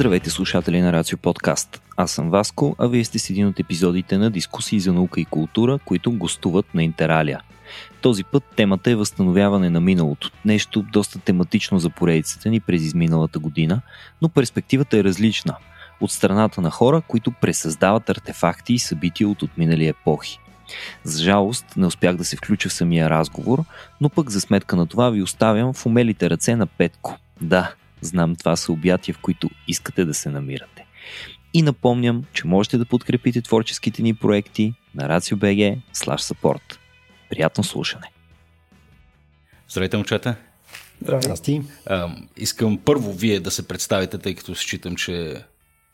Здравейте слушатели на Рацио Подкаст. Аз съм Васко, а вие сте с един от епизодите на дискусии за наука и култура, които гостуват на Интералия. Този път темата е възстановяване на миналото. Нещо доста тематично за поредицата ни през изминалата година, но перспективата е различна. От страната на хора, които пресъздават артефакти и събития от отминали епохи. За жалост не успях да се включа в самия разговор, но пък за сметка на това ви оставям в умелите ръце на Петко. Да, знам това са обятия, в които искате да се намирате. И напомням, че можете да подкрепите творческите ни проекти на RACIO.BG support. Приятно слушане! Здравейте, момчета! Здрасти! искам първо вие да се представите, тъй като считам, че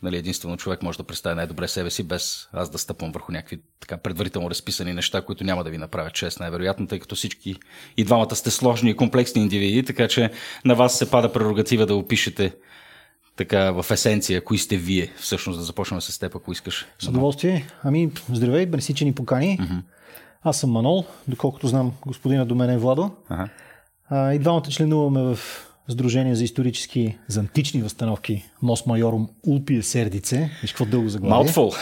нали, единствено човек може да представи най-добре себе си, без аз да стъпвам върху някакви така предварително разписани неща, които няма да ви направят чест, най-вероятно, тъй като всички и двамата сте сложни и комплексни индивиди, така че на вас се пада прерогатива да опишете така в есенция, кои сте вие. Всъщност да започнем с теб, ако искаш. С удоволствие. Ами, здравей, мерси, че ни покани. Mm-hmm. Аз съм Манол, доколкото знам господина до мен е Владо. Ага. А, и двамата членуваме в Сдружение за исторически, за антични възстановки Мос Майорум Улпия Сердице. Виж какво дълго заглавие. Маутфул.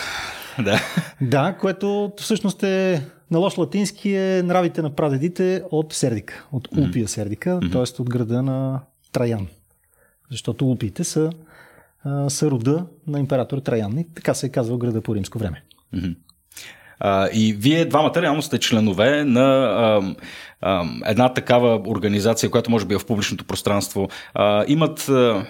Да. Да, което всъщност е на лош латински е нравите на прадедите от Сердика, от Улпия Сердика, mm-hmm. т.е. от града на Траян. Защото Улпиите са, са рода на император Траян. И така се е казвал града по римско време. Mm-hmm. А, и вие двамата реално сте членове на а, а, една такава организация, която може би е в публичното пространство. А, имат а,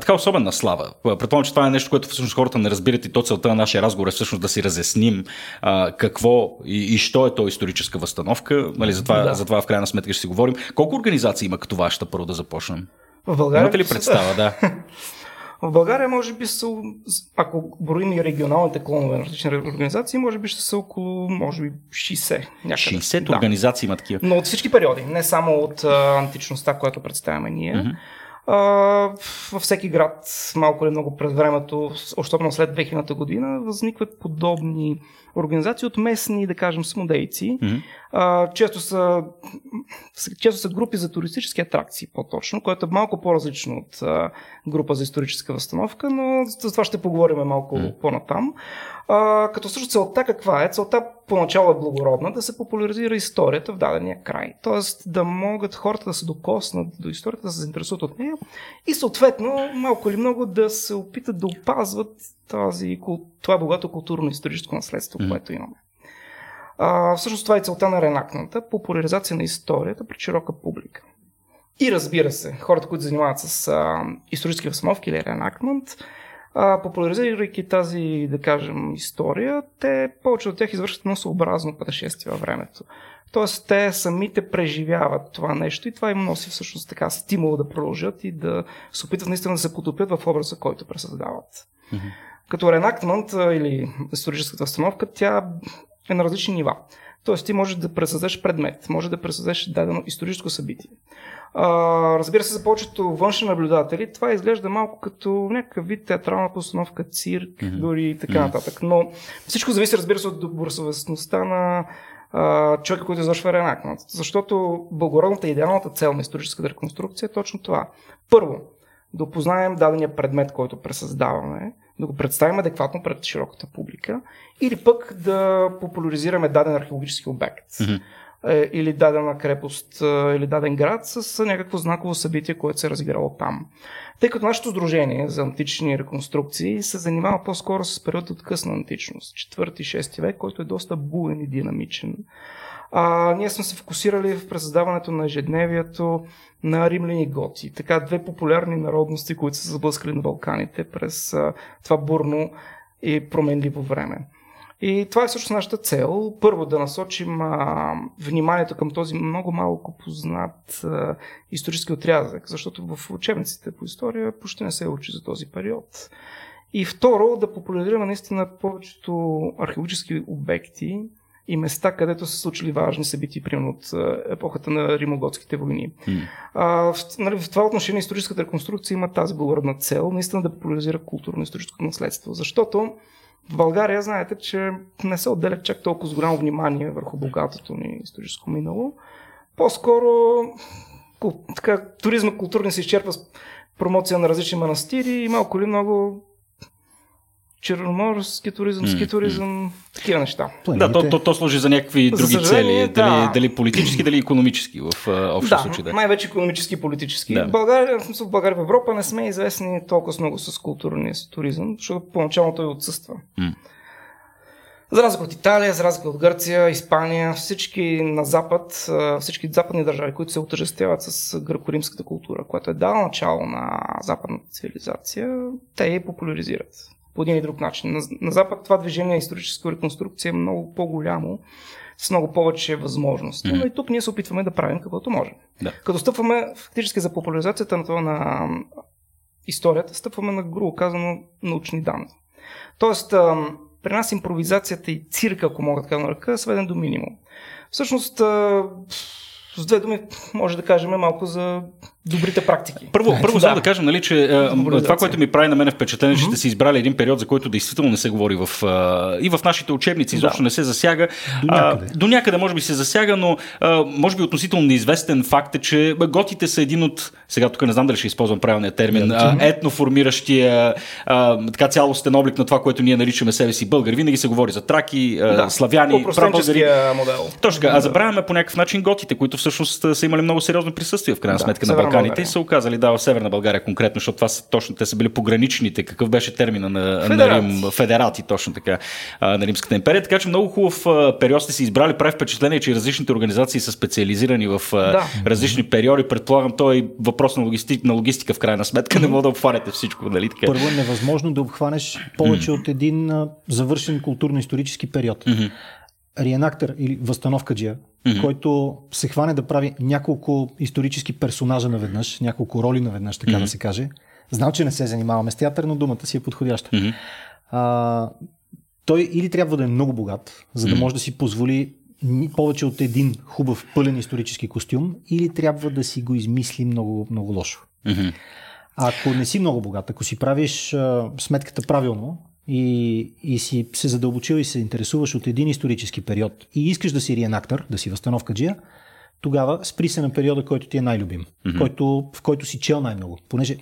така особена слава. Предполагам, че това е нещо, което всъщност хората не разбират и то целта на нашия разговор е всъщност да си разясним а, какво и, и що е то историческа възстановка. Нали, за, това, да. за това в крайна сметка ще си говорим. Колко организации има като вашата, първо да започнем? В България. Имате ли представа, да? В България, може би, са, ако броим и регионалните клонове на различни организации, може би ще са около, може би, 60. Някъде. 60 да. организации има такива. Но от всички периоди, не само от а, античността, която представяме ние. Mm-hmm. Във всеки град, малко или много през времето, особено след 2000 година, възникват подобни организации от местни, да кажем, самодейци. Mm-hmm. А, често, са, често са групи за туристически атракции, по-точно, което е малко по-различно от а, група за историческа възстановка, но за това ще поговорим малко mm-hmm. по-натам. А, като също целта каква е? Целта поначало е благородна, да се популяризира историята в дадения край. Тоест да могат хората да се докоснат до историята, да се заинтересуват от нея и съответно малко или много да се опитат да опазват тази, това богато културно-историческо наследство, което имаме. А, всъщност това е целта на ренакната популяризация на историята пред широка публика. И разбира се, хората, които занимават с а, исторически възстановки или ренакмент, а, популяризирайки тази, да кажем, история, те повече от тях извършват едно съобразно пътешествие във времето. Тоест, те самите преживяват това нещо и това им носи всъщност така стимул да продължат и да се опитват наистина да се потопят в образа, който пресъздават. Mm-hmm. Като ренактмент или историческата възстановка, тя е на различни нива. Тоест, ти можеш да пресъздадеш предмет, може да пресъздадеш дадено историческо събитие. А, разбира се, за повечето външни наблюдатели това изглежда малко като някакъв вид театрална постановка, цирк, mm-hmm. дори и така нататък. Но всичко зависи, разбира се, от добросъвестността на а, човека, който извършва ренакмент. Защото благородната и идеалната цел на историческата реконструкция е точно това. Първо, да опознаем дадения предмет, който пресъздаваме, да го представим адекватно пред широката публика, или пък да популяризираме даден археологически обект. Mm-hmm. Или дадена крепост, е, или даден град с някакво знаково събитие, което се е разиграло там. Тъй като нашето сдружение за антични реконструкции се занимава по-скоро с период от късна античност, 4-6 век, който е доста буен и динамичен. А, ние сме се фокусирали в пресъздаването на ежедневието на римляни готи. Така две популярни народности, които са заблъскали на Балканите през а, това бурно и променливо време. И това е всъщност нашата цел. Първо да насочим а, вниманието към този много малко познат а, исторически отрязък, защото в учебниците по история почти не се учи за този период. И второ, да популяризираме наистина повечето археологически обекти, и места, където са случили важни събития, примерно от епохата на римоготските войни. Mm. А, в, нали, в това отношение историческата реконструкция има тази благородна цел, наистина да популяризира културно-историческото наследство. Защото в България знаете, че не се отделя чак толкова с голямо внимание върху богатото ни историческо минало. По-скоро така, туризма културни се изчерпва промоция на различни манастири и малко ли много черноморски туризъм, ски туризъм, такива неща. Да, то, то, то служи за някакви За други цели, дали, да. дали политически, дали економически в а, общия Да, случай. Да. най-вече економически и политически. Да. В България, в смисъл в България, в Европа не сме известни толкова много с културния си туризъм, защото поначално той отсъства. М. За разлика от Италия, за разлика от Гърция, Испания, всички на запад, всички западни държави, които се отъждествяват с гръко-римската култура, която е дала начало на западната цивилизация, те я популяризират по един или друг начин. На, на запад това движение на историческа реконструкция е много по-голямо, с много повече възможности. Но и тук ние се опитваме да правим каквото можем. Да. Като стъпваме фактически за популяризацията на това на историята, стъпваме на грубо казано научни данни. Тоест, при нас импровизацията и цирка, ако мога така да нарека, е сведен до минимум. Всъщност, с две думи, може да кажем малко за добрите практики. Първо, първо Да. само да кажем, нали, че а, Популяризация. това, което ми прави на мен впечатление, че сте си избрали един период, за който действително не се говори в, а, и в нашите учебници, изобщо Да. не се засяга. До някъде. А, до някъде може би се засяга, но а, може би относително неизвестен факт е, че готите са един от, сега тук не знам дали ще използвам правилния термин, а, етноформиращия а, така цялостен облик на това, което ние наричаме себе си българи. Винаги се говори за траки, а, славяни, прабългари. Модел. Точно а забравяме по някакъв начин готите, които всъщност са имали много сериозно присъствие в крайна Да, сметка на Балканите България. и са оказали да в Северна България конкретно, защото това са точно те са били пограничните, какъв беше термина на, на Федерати. Рим, федерати, точно така, на Римската империя. Така че много хубав период сте си избрали. Прави впечатление, че различните организации са специализирани в Да. различни периоди. Предполагам, той е въпрос на, логисти... на логистика в крайна сметка. Не мога да обхванете всичко, нали така? Първо е невъзможно да обхванеш повече от един завършен културно-исторически период. Риенактор или възстановкаджия, който се хване да прави няколко исторически персонажа наведнъж, няколко роли наведнъж, така да се каже. Знам, че не се занимаваме с театър, но думата си е подходяща. А, той или трябва да е много богат, за да може да си позволи повече от един хубав пълен исторически костюм, или трябва да си го измисли много, много лошо. Мгм. Ако не си много богат, ако си правиш а, сметката правилно и, и си се задълбочил и се интересуваш от един исторически период и искаш да си риенактор, да си възстановкаджия, тогава спри се на периода, който ти е най-любим, mm-hmm. който, в който си чел най-много. Понеже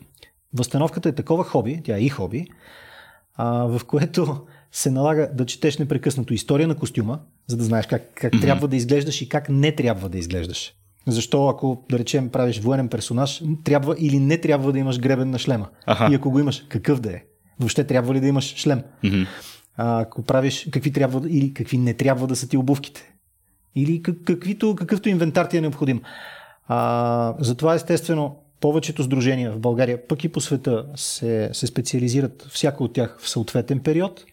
възстановката е такова хоби, тя е и хоби, а, в което се налага да четеш непрекъснато история на костюма, за да знаеш как, как mm-hmm. трябва да изглеждаш и как не трябва да изглеждаш. Защо, ако, да речем, правиш военен персонаж, трябва или не трябва да имаш гребен на шлема. Аха. И ако го имаш, какъв да е? Въобще трябва ли да имаш шлем? А, ако правиш, какви трябва или какви не трябва да са ти обувките? Или как, каквито, какъвто инвентар ти е необходим? А, затова естествено повечето сдружения в България, пък и по света, се, се специализират всяко от тях в съответен период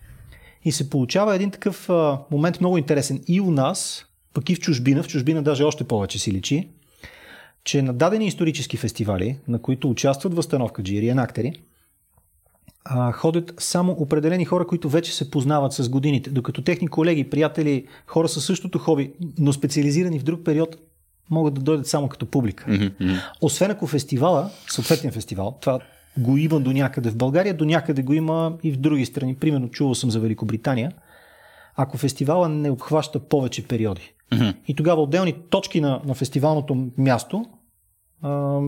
и се получава един такъв а, момент много интересен и у нас, пък и в чужбина, в чужбина даже още повече си личи, че на дадени исторически фестивали, на които участват възстановка джири, енактери, а, ходят само определени хора, които вече се познават с годините, докато техни колеги, приятели, хора със същото хоби, но специализирани в друг период, могат да дойдат само като публика. Мгм. Освен ако фестивала, съответния фестивал, това го има до някъде в България, до някъде го има и в други страни. Примерно чувал съм за Великобритания. Ако фестивала не обхваща повече периоди. Мгм. И тогава отделни точки на, на фестивалното място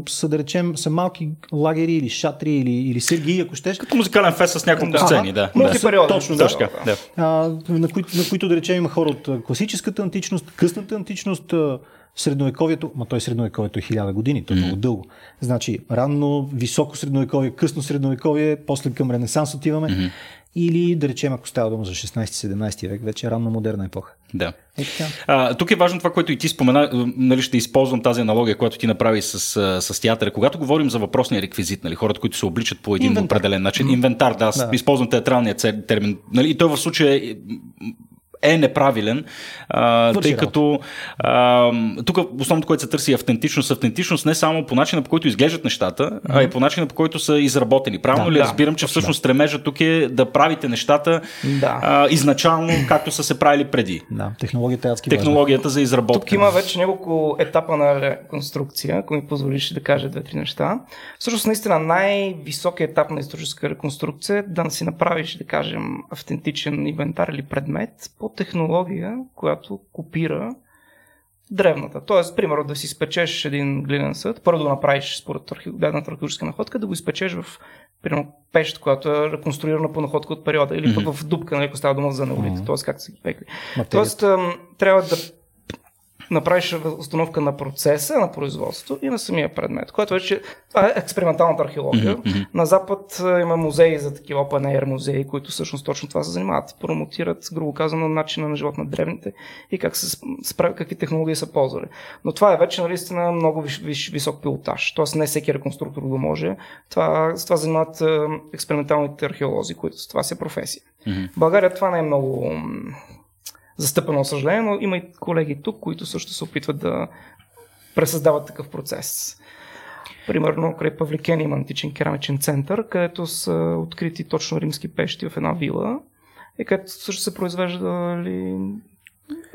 са, да речем, са малки лагери или шатри или, или сергии, ако щеш, Като музикален фест с няколко Да. сцени, да. да. Мултипериоден. Точно, Точно така, да. а, на, които, на които да речем има хора от класическата античност, късната античност, средновековието, ма той средновековието е хиляда години, то е много дълго. Значи ранно, високо средновековие, късно средновековие, после към Ренесанс отиваме. Или да речем, ако става дума за 16-17 век, вече е ранно модерна епоха. да. Е така. А, тук е важно това, което и ти спомена, нали, ще използвам тази аналогия, която ти направи с, с театъра. Когато говорим за въпросния реквизит, нали, хората, които се обличат по един Инвентар. определен начин, инвентар, да, аз Да. използвам театралния термин, нали, и той в случая е, е неправилен, а, Върши тъй като а, тук основното, което се търси е автентичност. Автентичност не само по начина, по който изглеждат нещата, а и по начина, по който са изработени. Правилно Да, ли да, разбирам, че всъщност стремежа тук е да правите нещата Да. а, изначално, както са се правили преди? Да, технологията е адски важна. Технологията за изработка. Тук има вече няколко етапа на реконструкция, ако ми позволиш да кажа две-три неща. Всъщност, наистина, най-високият етап на историческа реконструкция е да си направиш, да кажем, автентичен инвентар или предмет технология, която копира древната. Тоест, примерно, да си спечеш един глинен съд, първо да направиш според гледната археологическа находка, да го изпечеш в примерно, пещ, която е реконструирана по находка от периода, или mm-hmm. пък в дупка, нали, ако става дума за неолит, mm-hmm. т.е. как са ги пекли. Тоест, трябва да направиш установка на процеса на производство и на самия предмет, което вече това е експерименталната археология. Mm-hmm. На Запад има музеи за такива air музеи, които всъщност точно това се занимават. Промотират, грубо казано, начина на живот на древните и как се справят, какви технологии са ползвали. Но това е вече наистина много виш, виш, висок пилотаж. Тоест не всеки реконструктор го може. Това, с това занимават експерименталните археолози, които това си е професия. Mm-hmm. В България това не е много застъпено съжаление, но има и колеги тук, които също се опитват да пресъздават такъв процес. Примерно, край Павликен има античен керамичен център, където са открити точно римски пещи в една вила и където също се произвеждали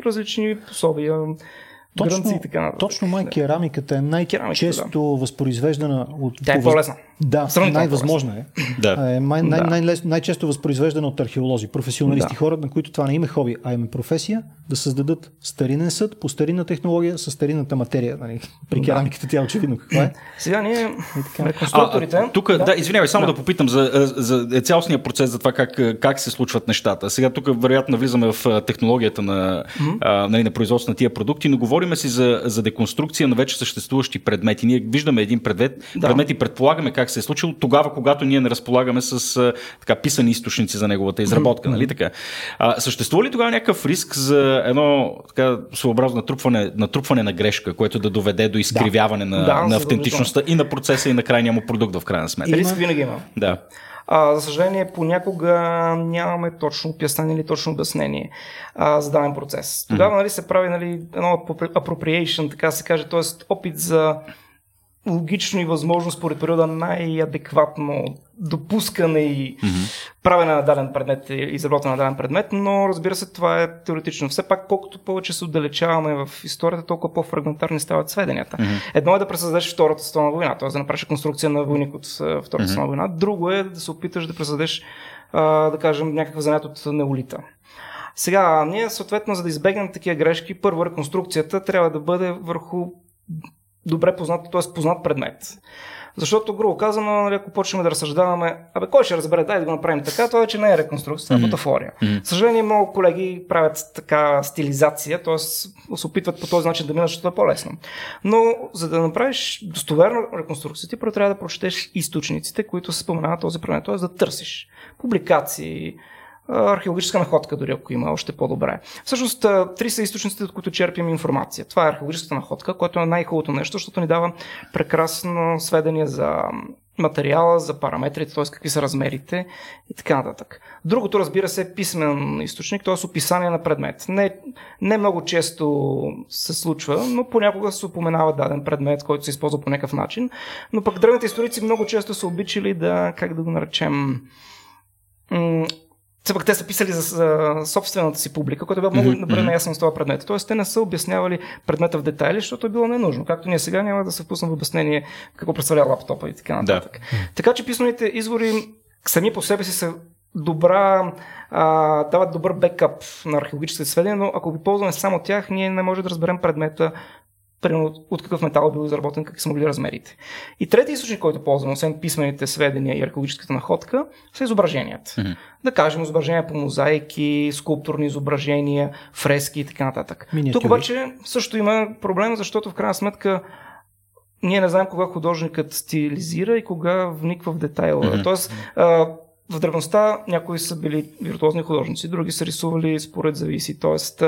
различни пособия, точно, и така нататък. Точно май керамиката е най-често да. възпроизвеждана от... Тя е по-лесна. Да, най-възможна е. Да. е най- най- най- най-често възпроизвеждана от археолози, професионалисти, да. хора, на които това не има хоби, а им е професия, да създадат старинен съд по старинна технология с старинната материя. Нали? При керамиката тя очевидно каква е. Сега ние, реконструкторите... А, тук, да, да извинявай, само да. да попитам за, за цялостния процес, за това как, как се случват нещата. Сега тук вероятно влизаме в технологията на, mm-hmm. а, нали, на производство на тия продукти, но говориме си за, за деконструкция на вече съществуващи предмети. Ние виждаме един предмет, да. предмет и предполагаме как се е случило тогава, когато ние не разполагаме с така писани източници за неговата изработка. Mm-hmm. Нали, така? А, съществува ли тогава някакъв риск за едно така своеобразно натрупване, натрупване на грешка, което да доведе до изкривяване да. на, да, на автентичността и на процеса и на крайния му продукт в крайна сметка? Риск винаги има. Да. А, за съжаление, понякога нямаме точно обяснение или точно обяснение а, за даден процес. Тогава нали, се прави нали, едно appropriation, така се каже, т.е. опит за логично и възможно според периода най-адекватно допускане и mm-hmm. правене на даден предмет и изработване на даден предмет, но разбира се, това е теоретично. Все пак, колкото повече се отдалечаваме в историята, толкова по-фрагментарни стават сведенията. Mm-hmm. Едно е да пресъздадеш Втората световна война, т.е. да направиш конструкция на войник от Втората mm-hmm. световна война. Друго е да се опиташ да пресъздадеш, да кажем, някакъв занят от неолита. Сега, ние съответно, за да избегнем такива грешки, първо реконструкцията трябва да бъде върху добре познат, т.е. познат предмет. Защото, грубо казано, нали, ако почнем да разсъждаваме, абе, кой ще разбере, дай да го направим така, това вече не е реконструкция, това е бутафория. Mm-hmm. Съжаление, много колеги правят така стилизация, т.е. се опитват по този начин да минат, защото е по-лесно. Но, за да направиш достоверна реконструкция, ти първо трябва да прочетеш източниците, които се споменават този предмет, т.е. да търсиш публикации, археологическа находка, дори ако има, още по-добре. Всъщност, три са източниците, от които черпим информация. Това е археологическата находка, което е най-хубавото нещо, защото ни дава прекрасно сведения за материала, за параметрите, т.е. какви са размерите и така нататък. Другото, разбира се, е писмен източник, т.е. описание на предмет. Не, не много често се случва, но понякога се упоменава даден предмет, който се използва по някакъв начин. Но пък древните историци много често са обичали да, как да го наречем, все пак те са писали за, за собствената си публика, което е било много mm-hmm. добре наясно с това предмет. Тоест, те не са обяснявали предмета в детайли, защото е било ненужно. Както ние сега няма да се впуснем в обяснение какво представлява лаптопа и така нататък. Да. Така че писаните извори сами по себе си са добра, а, дават добър бекъп на археологическите сведения, но ако ги ползваме само тях, ние не можем да разберем предмета примерно от какъв метал е бил изработен, какви са могли размерите. И третия източник, който ползвам, освен писмените сведения и археологическата находка, са изображенията. Mm-hmm. Да кажем, изображения по мозайки, скулптурни изображения, фрески и така нататък. Миниатюри. Тук обаче също има проблем, защото в крайна сметка ние не знаем кога художникът стилизира и кога вниква в детайла. Mm-hmm. Тоест, в древността някои са били виртуозни художници, други са рисували според зависи. Тоест,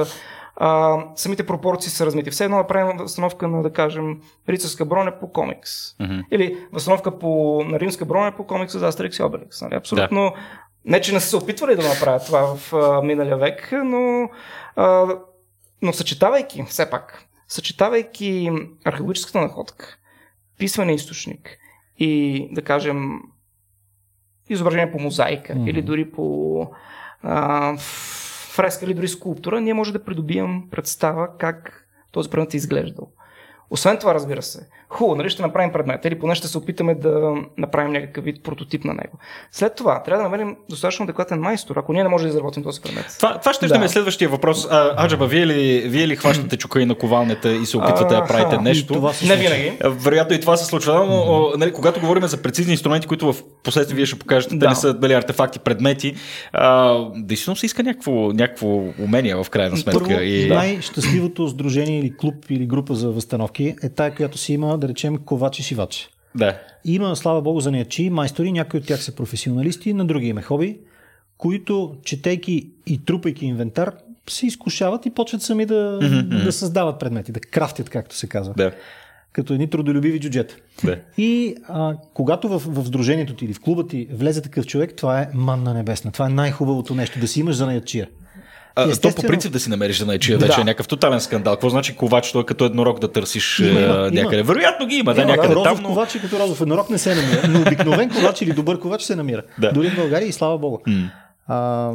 а, самите пропорции са размити. Все едно направим възстановка на, да кажем, рицарска броня по комикс. Mm-hmm. Или възстановка по, на римска броня по комикса за Астерикс и Обеликс. Нали? Абсолютно. Да. Не, че не са се опитвали да направят това в а, миналия век, но, а, но съчетавайки, все пак, съчетавайки археологическата находка, писване източник и, да кажем, изображение по мозайка mm-hmm. или дори по а, фреска или дори скулптура, ние може да придобием представа как този предмет е изглеждал. Освен това, разбира се, хубаво, нали ще направим предмет или поне ще се опитаме да направим някакъв вид прототип на него. След това трябва да намерим достатъчно адекватен майстор, ако ние не можем да изработим този предмет. Това, това ще да. е следващия въпрос. А, Аджаба, вие ли, вие ли хващате чука и на ковалнята и се опитвате да правите нещо? Това не винаги. Вероятно и това се случва, но нали, когато говорим за прецизни инструменти, които в последствие вие ще покажете да. дали са дали артефакти, предмети, а, действително се иска някакво, някакво умение в крайна сметка. Първо, и... най-щастливото сдружение или клуб или група за възстановки е тая, която си има, да речем, ковач и шивач. Да. Има, слава богу, занаячи, майстори, някои от тях са професионалисти, на други има хоби, които, четейки и трупайки инвентар, се изкушават и почват сами да, mm-hmm. да създават предмети, да крафтят, както се казва. Да. Като едни трудолюбиви джуджета. Да. И а, когато в, в сдружението ти или в клуба ти влезе такъв човек, това е манна небесна. Това е най-хубавото нещо, да си имаш занаячия. А, Естествено... То по принцип да си намериш най-чия вече да. е някакъв тотален скандал. Какво значи ковач, той е като еднорог да търсиш има, има, някъде? Има. Вероятно ги има, да, има, някъде да, там. Но... ковач като розов еднорог не се намира. Но обикновен ковач или добър ковач се намира. Да. Дори в България и слава Богу. Mm. А,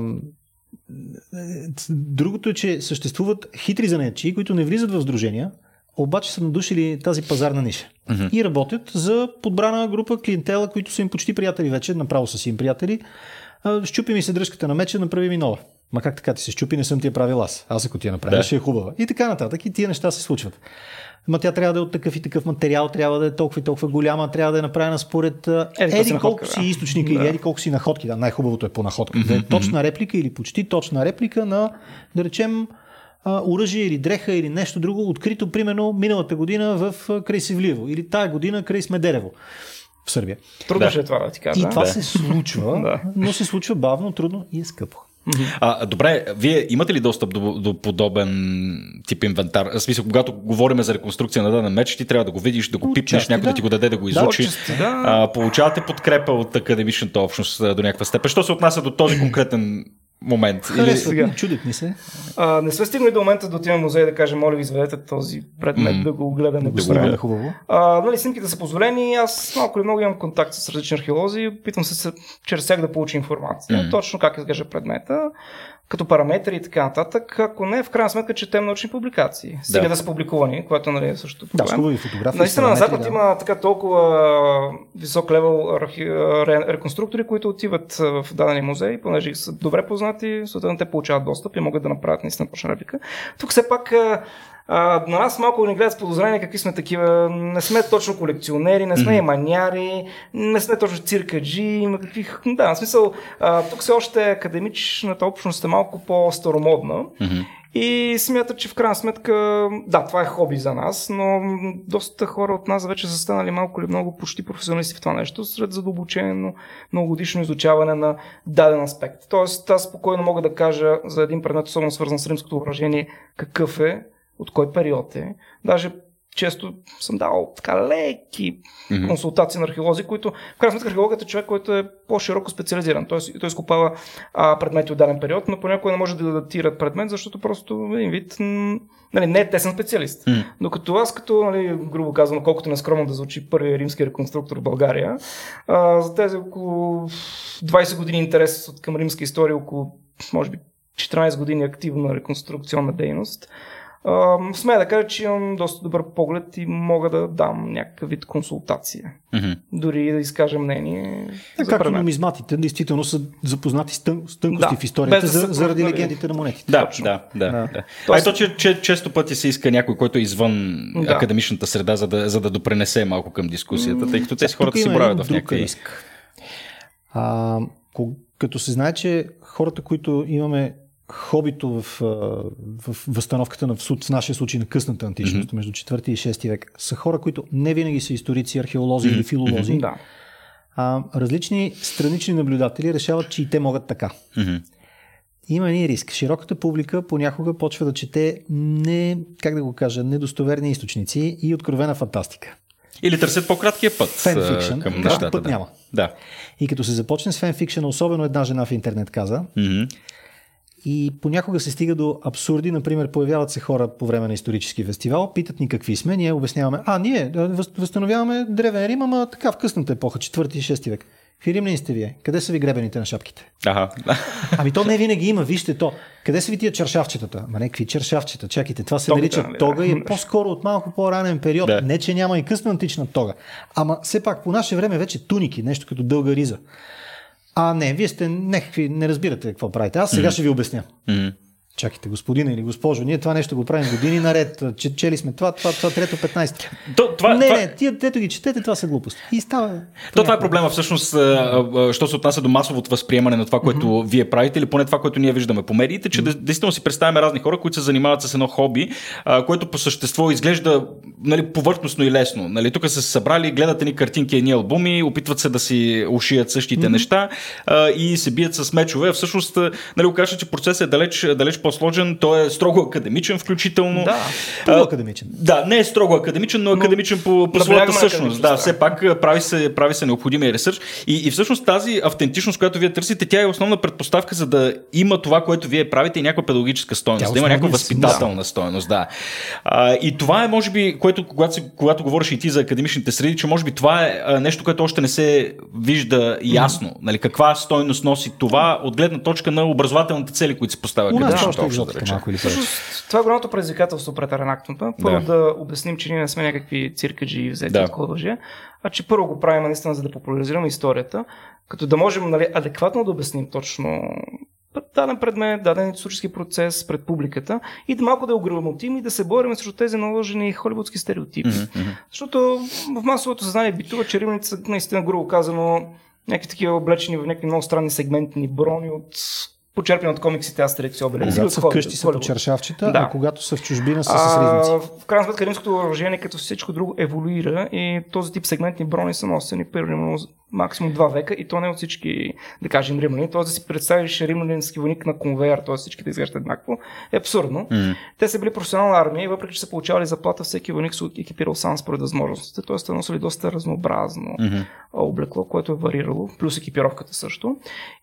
другото е, че съществуват хитри занаячи, които не влизат в сдружения, обаче са надушили тази пазарна ниша. Mm-hmm. И работят за подбрана група клиентела, които са им почти приятели вече, направо са си им приятели. Щупи ми се дръжката на меча, направи ми нова. Ма как така ти се щупи, не съм ти я правил аз. Аз ако ти я направя, да. ще е хубава. И така нататък. И тия неща се случват. Ма тя трябва да е от такъв и такъв материал, трябва да е толкова и толкова голяма, трябва да е направена според еди, еди колко си да. източника да. или еди колко си находки. Да, най-хубавото е по находка. Mm-hmm. Да е точна реплика или почти точна реплика на, да речем, оръжие или дреха или нещо друго, открито примерно миналата година в край Севлиево или тая година край Смедерево в Сърбия. Трудно да. ще е това да ти кажа. И това да. се случва, но се случва бавно, трудно и е скъпо. А, добре, вие имате ли достъп до, до подобен тип инвентар? В смисъл, когато говорим за реконструкция на даден меч, ти трябва да го видиш, да го пипнеш, някой да. да ти го даде да го изучи. Да, да. А, получавате подкрепа от академичната общност до някаква степен. Що се отнася до този конкретен момент. Харесва Или... Чудят ми се. А, не сме стигнали до момента да отидем в музей да кажем, моля ви, изведете този предмет, mm. да го гледаме. Да го гледаме хубаво. А, нали, снимките са позволени. Аз малко или много имам контакт с различни археолози. Опитвам се чрез тях да получа информация. Mm. Точно как изглежда предмета като параметри и така нататък. Ако не, в крайна сметка четем научни публикации. Стига да, да са публикувани, което нали, е също проблем. Да, хубави фотографии. Наистина на Запад да. има така толкова висок левел реконструктори, които отиват в дадени музей, понеже са добре познати, съответно те получават достъп и могат да направят наистина точна реплика. Тук все пак а, на нас малко ни гледат с подозрение какви сме такива. Не сме точно колекционери, не сме mm-hmm. маняри, не сме точно циркаджи, какви... Да, в смисъл, а, тук все още академичната общност е малко по-старомодна. Mm-hmm. И смятат, че в крайна сметка, да, това е хоби за нас, но доста хора от нас вече са станали малко или много почти професионалисти в това нещо, сред задълбочено многогодишно изучаване на даден аспект. Тоест, аз спокойно мога да кажа за един предмет, особено свързан с римското въоръжение, какъв е, от кой период е. Даже често съм дал така леки mm-hmm. консултации на археолози, които в крайна сметка археологът е човек, който е по-широко специализиран. Той, той изкопава а, предмети от даден период, но понякога не може да датира предмет, защото просто един вид нали, не е тесен специалист. Mm. Докато аз, като, нали, грубо казвам, колкото нескромно да звучи първият римски реконструктор в България, а, за тези около 20 години интерес към римска история, около може би 14 години активна реконструкционна дейност, смея да кажа, че имам доста добър поглед и мога да дам някакъв вид консултация. Mm-hmm. Дори да изкажа мнение. Е, както нумизматите, действително са запознати с, тън, с тънкости да, в историята да за, заради нали? легендите на монетите. Да, Точно. да, да. да. да. Тоест... А ето, че, че често пъти се иска някой, който е извън да. академичната среда, за да, за да допренесе малко към дискусията, тъй като тези хората си правят в някакви... Риск. А, като се знае, че хората, които имаме хобито в, в възстановката на, в нашия случай на късната античност, mm-hmm. между 4 и 6 век, са хора, които не винаги са историци, археолози mm-hmm. или филолози. Mm-hmm. Да. А, различни странични наблюдатели решават, че и те могат така. Mm-hmm. Има един риск. Широката публика понякога почва да чете не, как да го кажа, недостоверни източници и откровена фантастика. Или търсят по-краткия път фенфикшн, към нещата. път да. няма. Да. И като се започне с фенфикшн, особено една жена в интернет каза, mm-hmm и понякога се стига до абсурди. Например, появяват се хора по време на исторически фестивал, питат ни какви сме, ние обясняваме, а, ние възстановяваме Древен Рим, ама така в късната епоха, 4 и 6 век. Какви римляни сте вие? Къде са ви гребените на шапките? Ага. Ами то не винаги има, вижте то. Къде са ви тия чершавчетата? Ма не, какви чершавчета? Чакайте, това се нарича нали, тога и е да. по-скоро от малко по-ранен период. Да. Не, че няма и късна антична тога. Ама все пак по наше време вече туники, нещо като дълга риза. А не, вие сте някакви, не разбирате какво правите. Аз сега ще ви обясня. Мгм. Чакайте, господина или госпожо, ние това нещо го правим години наред. Че, чели сме това, това, това, трето, 15. То, това, не, това... не, тия, дето ги четете, това са глупости. И става. То това е проблема всъщност, що се отнася до масовото възприемане на това, което mm-hmm. вие правите или поне това, което ние виждаме по медиите, че mm-hmm. действително си представяме разни хора, които се занимават с едно хоби, което по същество изглежда нали, повърхностно и лесно. Нали, тук са се събрали, гледат ни картинки, едни албуми, опитват се да си ушият същите mm-hmm. неща и се бият с мечове. Всъщност, нали, окажа, че процесът е далеч, далеч по-сложен, той е строго академичен включително. Да. Полуакадемичен. Да, не е строго академичен, но, но академичен по, по своята същност. Да, все пак а, прави се, прави се необходимия ресърч. И, и всъщност тази автентичност, която вие търсите, тя е основна предпоставка, за да има това, което вие правите и някаква педагогическа стойност, е да има някаква възпитателна стойност. Да. А, и това е, може би, което, когато, си, когато говориш и ти за академичните среди, че може би това е а, нещо, което още не се вижда ясно. Нали, каква стойност носи това от гледна точка на образователните цели, които се поставя У нас още е общност, да малко или. Всъщност, това е голямото предизвикателство пред аренактното. Първо Да. да. обясним, че ние не сме някакви циркаджи взети Да. от лъже, а че първо го правим наистина за да популяризираме историята, като да можем нали, адекватно да обясним точно даден предмет, даден исторически процес пред публиката и да малко да ограмотим и да се борим срещу тези наложени холивудски стереотипи. Мгм. Защото в масовото съзнание битува, че римляните са наистина грубо казано някакви такива облечени в някакви много странни сегментни брони от почерпени от комиксите Астерикс и Обеликс. Когато са вкъщи са по чершавчета, Да. а когато са в чужбина са с ризници. В крайна сметка римското въоръжение, като всичко друго, еволюира и този тип сегментни брони са носени примерно максимум два века и то не от всички, да кажем, римляни. Т.е. да си представиш римлянски войник на конвейер, т.е. всички да изглеждат еднакво, е абсурдно. Мгм. Те са били професионална армия и въпреки, че са получавали заплата, всеки войник се екипирал сам според възможностите. Т.е. те носили доста разнообразно Мгм. облекло, което е варирало, плюс екипировката също.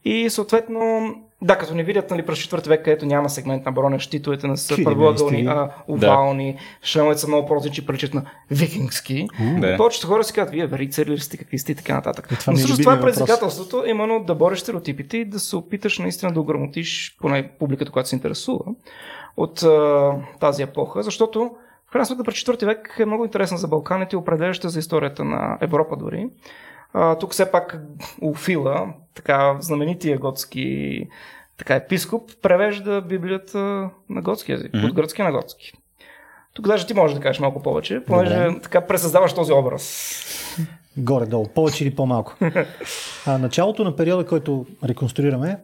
И съответно, да, като не видят нали, през 4 век, където няма сегмент на броня, щитовете не са правоъгълни, а овални, шлемовете са много прозрачни, приличат на викингски. Да. Повечето хора си казват, вие рицари ли сте, какви сте и така нататък. Е, това Но е всъщност това е предизвикателството, именно да бориш стереотипите и да се опиташ наистина да ограмотиш поне публиката, която се интересува от а, тази епоха, защото в крайна сметка през 4 век е много интересна за Балканите и определяща за историята на Европа дори. А, тук все пак Уфила, така знаменития готски така, епископ, превежда Библията на готски язик, Мгм. от гръцки на готски. Тук даже ти можеш да кажеш малко повече, понеже Добре. така пресъздаваш този образ. Горе-долу, повече или по-малко. А, началото на периода, който реконструираме,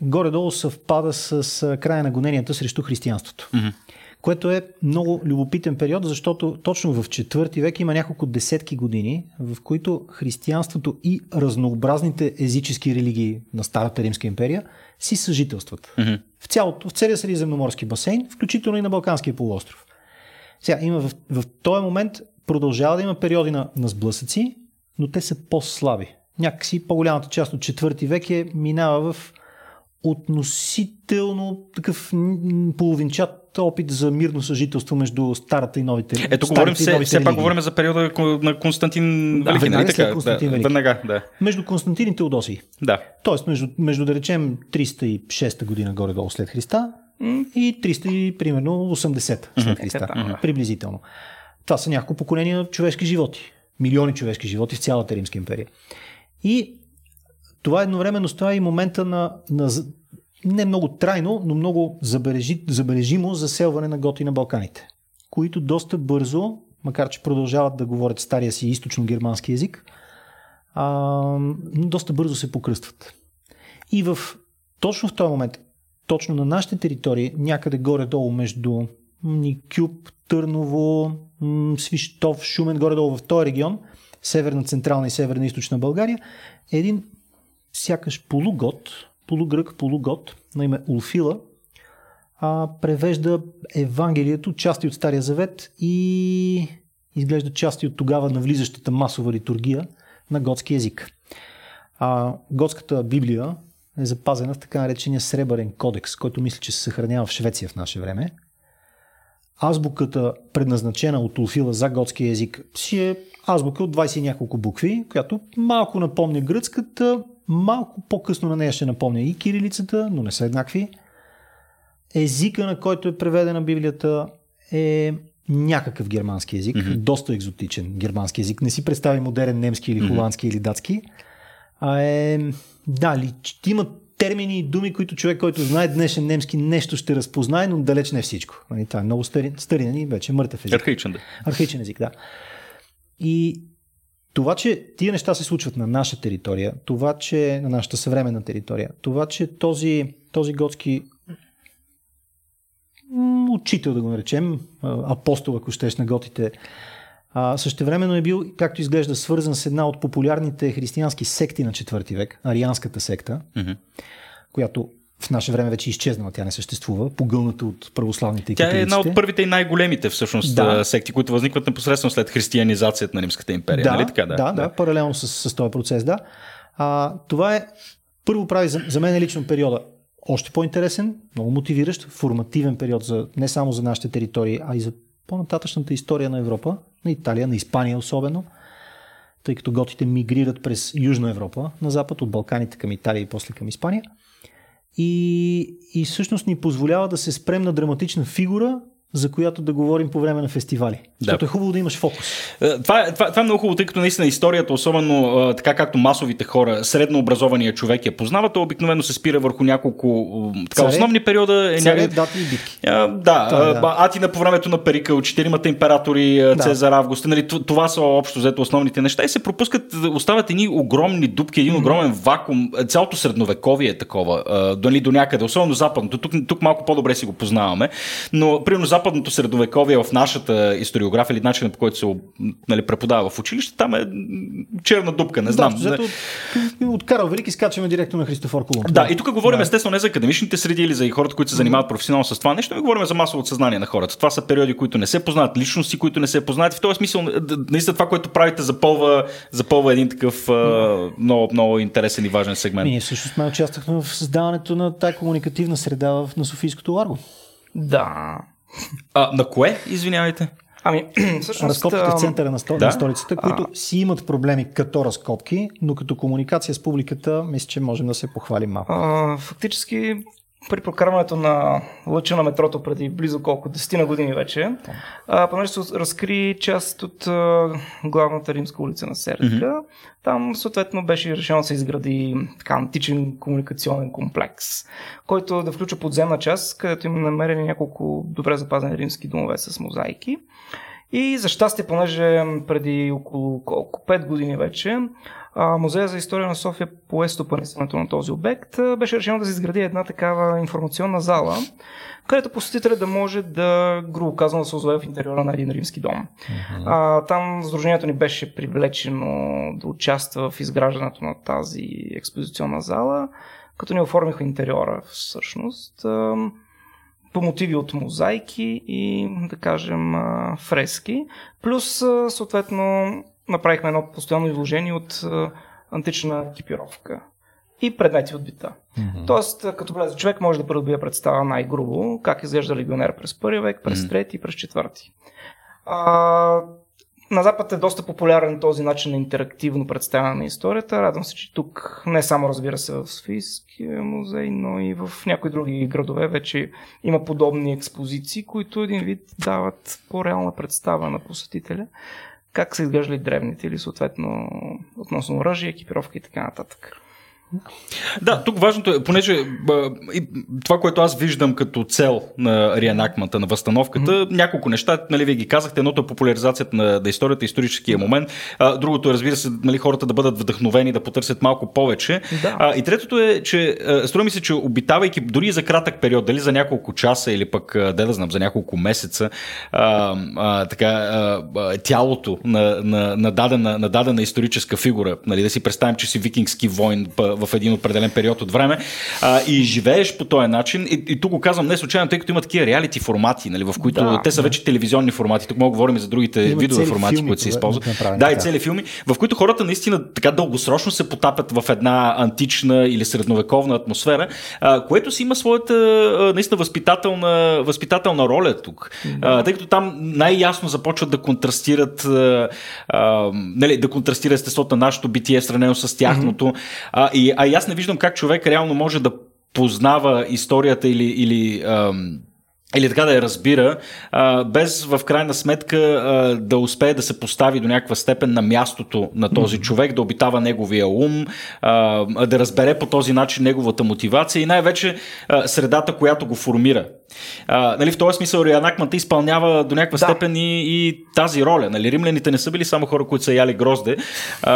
горе-долу съвпада с края на гоненията срещу християнството. Мгм. Което е много любопитен период, защото точно в четвърти век има няколко десетки години, в които християнството и разнообразните езически религии на Старата Римска империя си съжителстват. Мгм. В, цялото, в целия Средиземноморски басейн, включително и на Балканския полуостров. Сега, има в, в този момент продължава да има периоди на, на сблъсъци, но те са по-слаби. Някакси по-голямата част от четвърти век е минава в относително такъв половинчат опит за мирно съжителство между старата и новите Ето, говорим все, новите все пак говорим за периода на Константин Да, Велики, нали така? Константин да, Велики. Веднага, да. Между Константин и Теодосий. Да. Тоест, между, между да речем 306 година горе-долу след Христа и 300 и примерно 80 след Христа. Приблизително. Това са няколко поколения човешки животи. Милиони човешки животи в цялата Римска империя. И това едновременно с това е и момента на, на не много трайно, но много забележи, забележимо заселване на готи на Балканите, които доста бързо, макар че продължават да говорят стария си източно-германски язик, а, доста бързо се покръстват. И в, точно в този момент, точно на нашите територии, някъде горе-долу между Никюб, Търново, Свищов, Шумен, горе-долу в този регион, северна, централна и северна източна България, един сякаш полугод, полугрък, полугод, на име Улфила, а, превежда Евангелието, части от Стария Завет и изглежда части от тогава навлизащата масова литургия на готски язик. А, готската Библия е запазена в така наречения Сребърен кодекс, който мисля, че се съхранява в Швеция в наше време. азбуката, предназначена от Улфила за готски език, си е азбука от 20 и няколко букви, която малко напомня гръцката, малко по-късно на нея ще напомня и кирилицата, но не са еднакви. Езика, на който е преведена Библията, е някакъв германски език, mm-hmm. доста екзотичен германски език. Не си представи модерен немски или холандски mm-hmm. или датски. А е, да, ли, има термини и думи, които човек, който знае днешен немски, нещо ще разпознае, но далеч не всичко. Нали, това е много стари, стари нали, вече мъртъв език. Архаичен, да. Архаичен език, да. И това, че тия неща се случват на наша територия, това, че на нашата съвременна територия, това, че този, този готски учител, да го наречем, апостол, ако щеш на готите, същевременно е бил, както изглежда, свързан с една от популярните християнски секти на 4 век, арианската секта, mm-hmm. която в наше време вече е изчезнала, тя не съществува, погълната от православните и Тя е една от първите и най-големите всъщност да. секти, които възникват непосредствено след християнизацията на Римската империя. Да, нали така? Да, да, да, паралелно с, с този процес, да. А, това е, първо прави за, за мен лично периода още по-интересен, много мотивиращ, формативен период за, не само за нашите територии, а и за по-нататъчната история на Европа, на Италия, на Испания особено, тъй като готите мигрират през Южна Европа на запад, от Балканите към Италия и после към Испания. И, и всъщност ни позволява да се спрем на драматична фигура, за която да говорим по време на фестивали. Защото да. е хубаво да имаш фокус. Е, това, е, това, това е много хубаво, тъй като наистина историята, особено е, така както масовите хора, среднообразования човек я познава, то обикновено се спира върху няколко така, царе, основни периода. Е, царе, дати и битки. А, да, това, да. Атина по времето на Перикъл, четиримата императори, да. Цезар Август, нали, това са общо взето основните неща и се пропускат, остават едни огромни дупки, един огромен вакуум. Цялото средновековие е такова, нали, до някъде, особено западното. Тук, тук малко по-добре си го познаваме, но примерно западното средновековие в нашата историография или начинът по който се нали, преподава в училище, там е черна дупка, не знам. Да, от, от Карл Велики скачаме директно на Христофор Колумб. Да, и тук говорим да. естествено не за академичните среди или за хората, които се занимават професионално с това нещо, ми говорим за масово съзнание на хората. Това са периоди, които не се познават, личности, които не се познават. В този смисъл, наистина това, което правите, запълва, запълва един такъв много, много интересен и важен сегмент. Ние също сме участвахме в създаването на тази комуникативна среда на Софийското Ларго. Да. А, на кое, извинявайте? Ами, всъщност... Разкопките в центъра на, стол... да? на столицата, които а... си имат проблеми като разкопки, но като комуникация с публиката, мисля, че можем да се похвалим малко. А, фактически, при прокарването на лъча на метрото преди близо колко, 10 на години вече, а, понеже се разкри част от а, главната римска улица на Сердика, mm-hmm. там съответно беше решено да се изгради така античен комуникационен комплекс, който да включва подземна част, където има намерени няколко добре запазени римски домове с мозайки. И за щастие, понеже преди около колко, 5 години вече, Музея за история на София пое стопанисването на този обект, беше решено да се изгради една такава информационна зала, където посетителят да може да, грубо казано, да се озове в интериора на един римски дом. Uh-huh. А, там Сдружението ни беше привлечено да участва в изграждането на тази експозиционна зала, като ни оформиха интериора всъщност по мотиви от мозайки и, да кажем, фрески. Плюс, съответно, направихме едно постоянно изложение от антична екипировка и предмети от бита. Mm-hmm. Тоест, като влезе човек, може да придобие представа най-грубо как изглежда легионер през първи век, през трети и през четвърти. А, на Запад е доста популярен този начин на интерактивно представяне на историята. Радвам се, че тук не само разбира се в Софийския музей, но и в някои други градове вече има подобни експозиции, които един вид дават по-реална представа на посетителя как са изглеждали древните или съответно относно оръжие, екипировка и така нататък. Да, тук важното е, понеже това, което аз виждам като цел на реанакмата, на възстановката, mm-hmm. няколко неща, нали, вие ги казахте, едното е популяризацията на, на историята, историческия момент, а, другото е, разбира се, нали, хората да бъдат вдъхновени, да потърсят малко повече. Да. А, и третото е, че струва ми се, че обитавайки дори за кратък период, дали за няколко часа или пък, да, да знам, за няколко месеца, а, а, така, а, тялото на, на, на, дадена, на дадена историческа фигура, нали, да си представим, че си викингски войн, в един определен период от време а, и живееш по този начин. И, и тук го казвам не случайно, тъй като има такива реалити формати, нали, в които Да. те са вече телевизионни формати. Тук мога да говорим и за другите Има видове формати, филми, които се това- използват. Да, и цели филми, в които хората наистина така дългосрочно се потапят в една антична или средновековна атмосфера, а, което си има своята а, наистина възпитателна, възпитателна роля тук. А, тъй като там най-ясно започват да контрастират а, а, нали, да контрастира естеството на нашето битие, сравнено с тяхното. А, и, а и аз не виждам как човек реално може да познава историята или, или ам, или така да я разбира, без в крайна сметка да успее да се постави до някаква степен на мястото на този човек, да обитава неговия ум, да разбере по този начин неговата мотивация и най-вече средата, която го формира. А, нали, в този смисъл Рианакмата изпълнява до някаква Да. степен и, и тази роля. Нали, римляните не са били само хора, които са яли грозде а,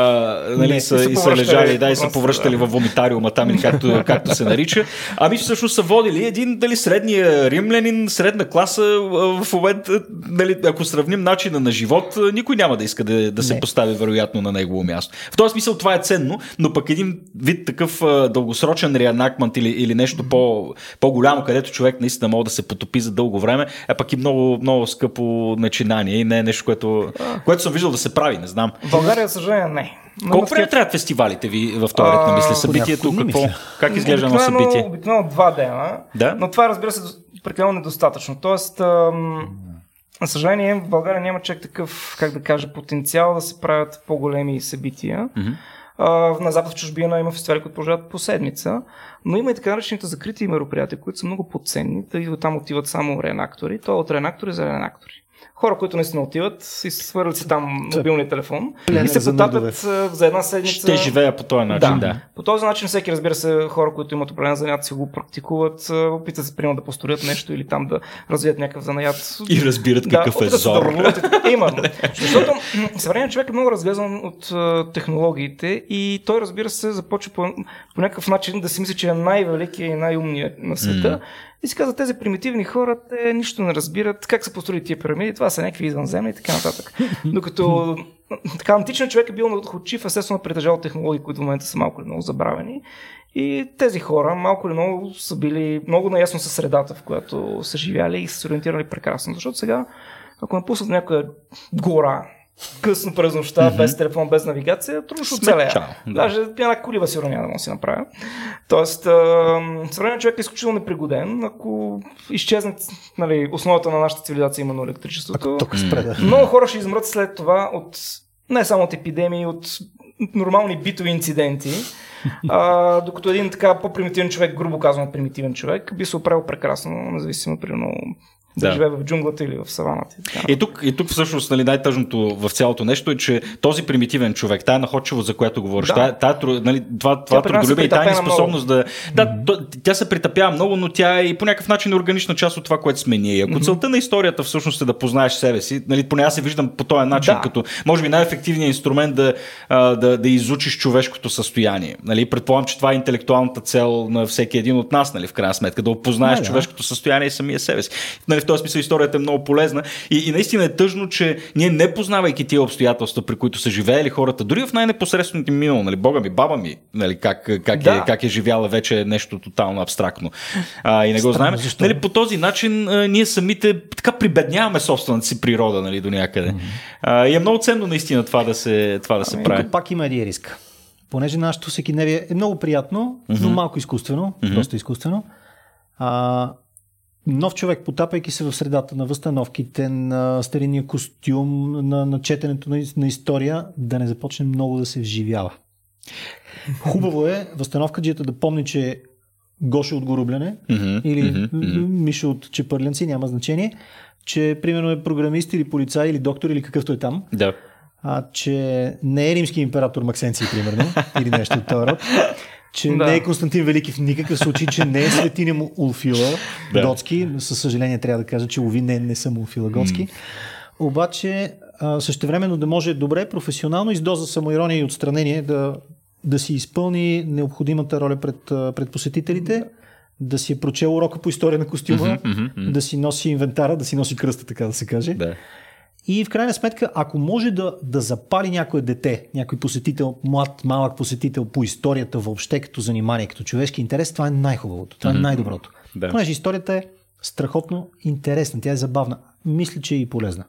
нали, Не, са, и са и са повръщали лежали да, и са повръщали да. в вомитариума там или както, както се нарича. Ами всъщност са водили един дали средния римлянин, средна класа в момента, нали, ако сравним начина на живот, никой няма да иска да, да се Не. постави вероятно на негово място. В този смисъл това е ценно, но пък един вид такъв дългосрочен реанакмент или, или нещо по, по-голямо, където човек наистина може да се потопи за дълго време, е пък и много, много скъпо начинание и не е нещо, което, което съм виждал да се прави, не знам. В България, съжаление, не. Но Колко време трябват фестивалите ви в този ред на мисли? А, Събитието, какво? мисля. Как изглежда едно събитие? Обикновено два дена, Да. но това разбира се прекалено недостатъчно. Тоест, ам, за съжаление, в България няма чак такъв, как да кажа, потенциал да се правят по-големи събития. Мгм. На Запад в чужбина има фестивали, които продължават по седмица, но има и така наречените закрити мероприятия, които са много подценни, тъй като там отиват само рeenактори, то е от рeenактори за рeenактори. Хора, които наистина отиват и свърят си там мобилния телефон Пленер и се потапят за една седмица. Ще живея по този начин, да. По този начин всеки, разбира се, хора, които имат определен занаят, си го практикуват, опитат се, примерно, да построят нещо или там да развият някакъв занаят. И разбират какъв е да зор. вървуват и така. Именно. Защото съвременният човек е много разглезан от технологиите и той, разбира се, започва по, по някакъв начин да си мисли, че е най-великият и най-умният на света. И си казва, тези примитивни хора, те нищо не разбират как са построили тия пирамиди, това са някакви извънземни и така нататък. Докато така, античният човек е бил находчив, естествено притежавал технологии, които в момента са малко или много забравени. И тези хора малко или много са били много наясно със средата, в която са живяли и са се ориентирали прекрасно. Защото сега, ако напуснат някоя гора, късно през нощта, без телефон, без навигация, трудно ще оцелея. да. Даже една колиба сигурно няма да да си направя. Тоест, съвременният човек е изключително непригоден, ако изчезне нали, основата на нашата цивилизация, именно електричеството. Тук спре да. Много хора ще измрат след това от не само от епидемии, от нормални битови инциденти, а, докато един така по-примитивен човек, грубо казано примитивен човек, би се оправил прекрасно, независимо примерно да, Да. живее в джунглата или в саваната. И така. И тук, и тук всъщност нали, най-тъжното в цялото нещо е, че този примитивен човек, тая находчивост, за която говориш, Да. тая, тая, нали, това, това трудолюбие и тая притъпява неспособност да... Да, то, тя се притъпява много, но тя е и по някакъв начин органична част от това, което сме ние. И Ако целта на историята всъщност е да познаеш себе си, нали, поне аз се виждам по този начин, Да. като може би най-ефективният инструмент да, а, да, да изучиш човешкото състояние. Нали, предполагам, че това е интелектуалната цел на всеки един от нас, нали, в крайна сметка, да опознаеш Да, да. човешкото състояние и самия себе си. Нали, в този смисъл историята е много полезна и, и наистина е тъжно, че ние не познавайки тия обстоятелства, при които са живеели хората, дори в най-непосредственото им минало, нали, бога ми, баба ми, нали, как, как, Да. е, как е живяла вече е нещо тотално абстрактно. А, и не го знаем. защо? Нали, по този начин а, ние самите така прибедняваме собствената си природа нали, до някъде. А, и е много ценно наистина това да се, това да се прави. Тук пак има един риск. Понеже нашето всекидневие е много приятно, но малко изкуствено, доста изкуствено. А, нов човек, потапайки се в средата на възстановките, на старинния костюм, на, на четенето на, на история, да не започне много да се вживява. Хубаво е възстановкаджията да помни, че Гошо от Горубляне или. Мишо от Чепърлянци, няма значение, че примерно е програмист или полицай или доктор или какъвто е там, Да. а, че не е римски император Максенций, примерно, или нещо от този род, че Да. не е Константин Велики в никакъв случай, че не е Светиня му Улфила Да. Гоцки. Със съжаление трябва да кажа, че Ови не, не съм Улфила Гоцки. Обаче а, същевременно да може добре, професионално и с доза самоирония и отстранение да, да си изпълни необходимата роля пред, пред посетителите, да си е прочел урока по история на костюма, мгм, мгм. да си носи инвентара, да си носи кръста, така да се каже. Да. И в крайна сметка, ако може да, да запали някое дете, някой посетител, млад, малък посетител по историята въобще като занимание, като човешки интерес, това е най-хубавото, това е най-доброто. Да. Понеже историята е страхотно интересна, тя е забавна. Мисля, че е и полезна.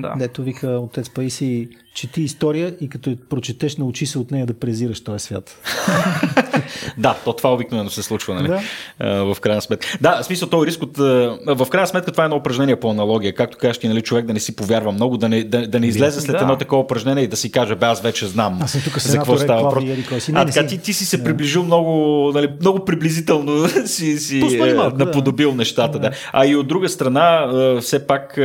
Да. Дето вика отец Паиси, чети история и като я прочетеш, научи се от нея да презираш този свят. Да, то това обикновено се случва, нали? Да. А, в крайна сметка. Да, в смисъл, този риск от. В крайна сметка това е едно упражнение по аналогия. Както кажеш ти, нали, човек да не си повярва много, да не, да, да не излезе след Да. едно такова упражнение и да си каже, бе, аз вече знам. Аз съм тук за какво става въпрос. си. А така, си. ти, ти си се приближил много, нали, много приблизително си, си ли е, малко, да. наподобил нещата. Да. А и от друга страна, все пак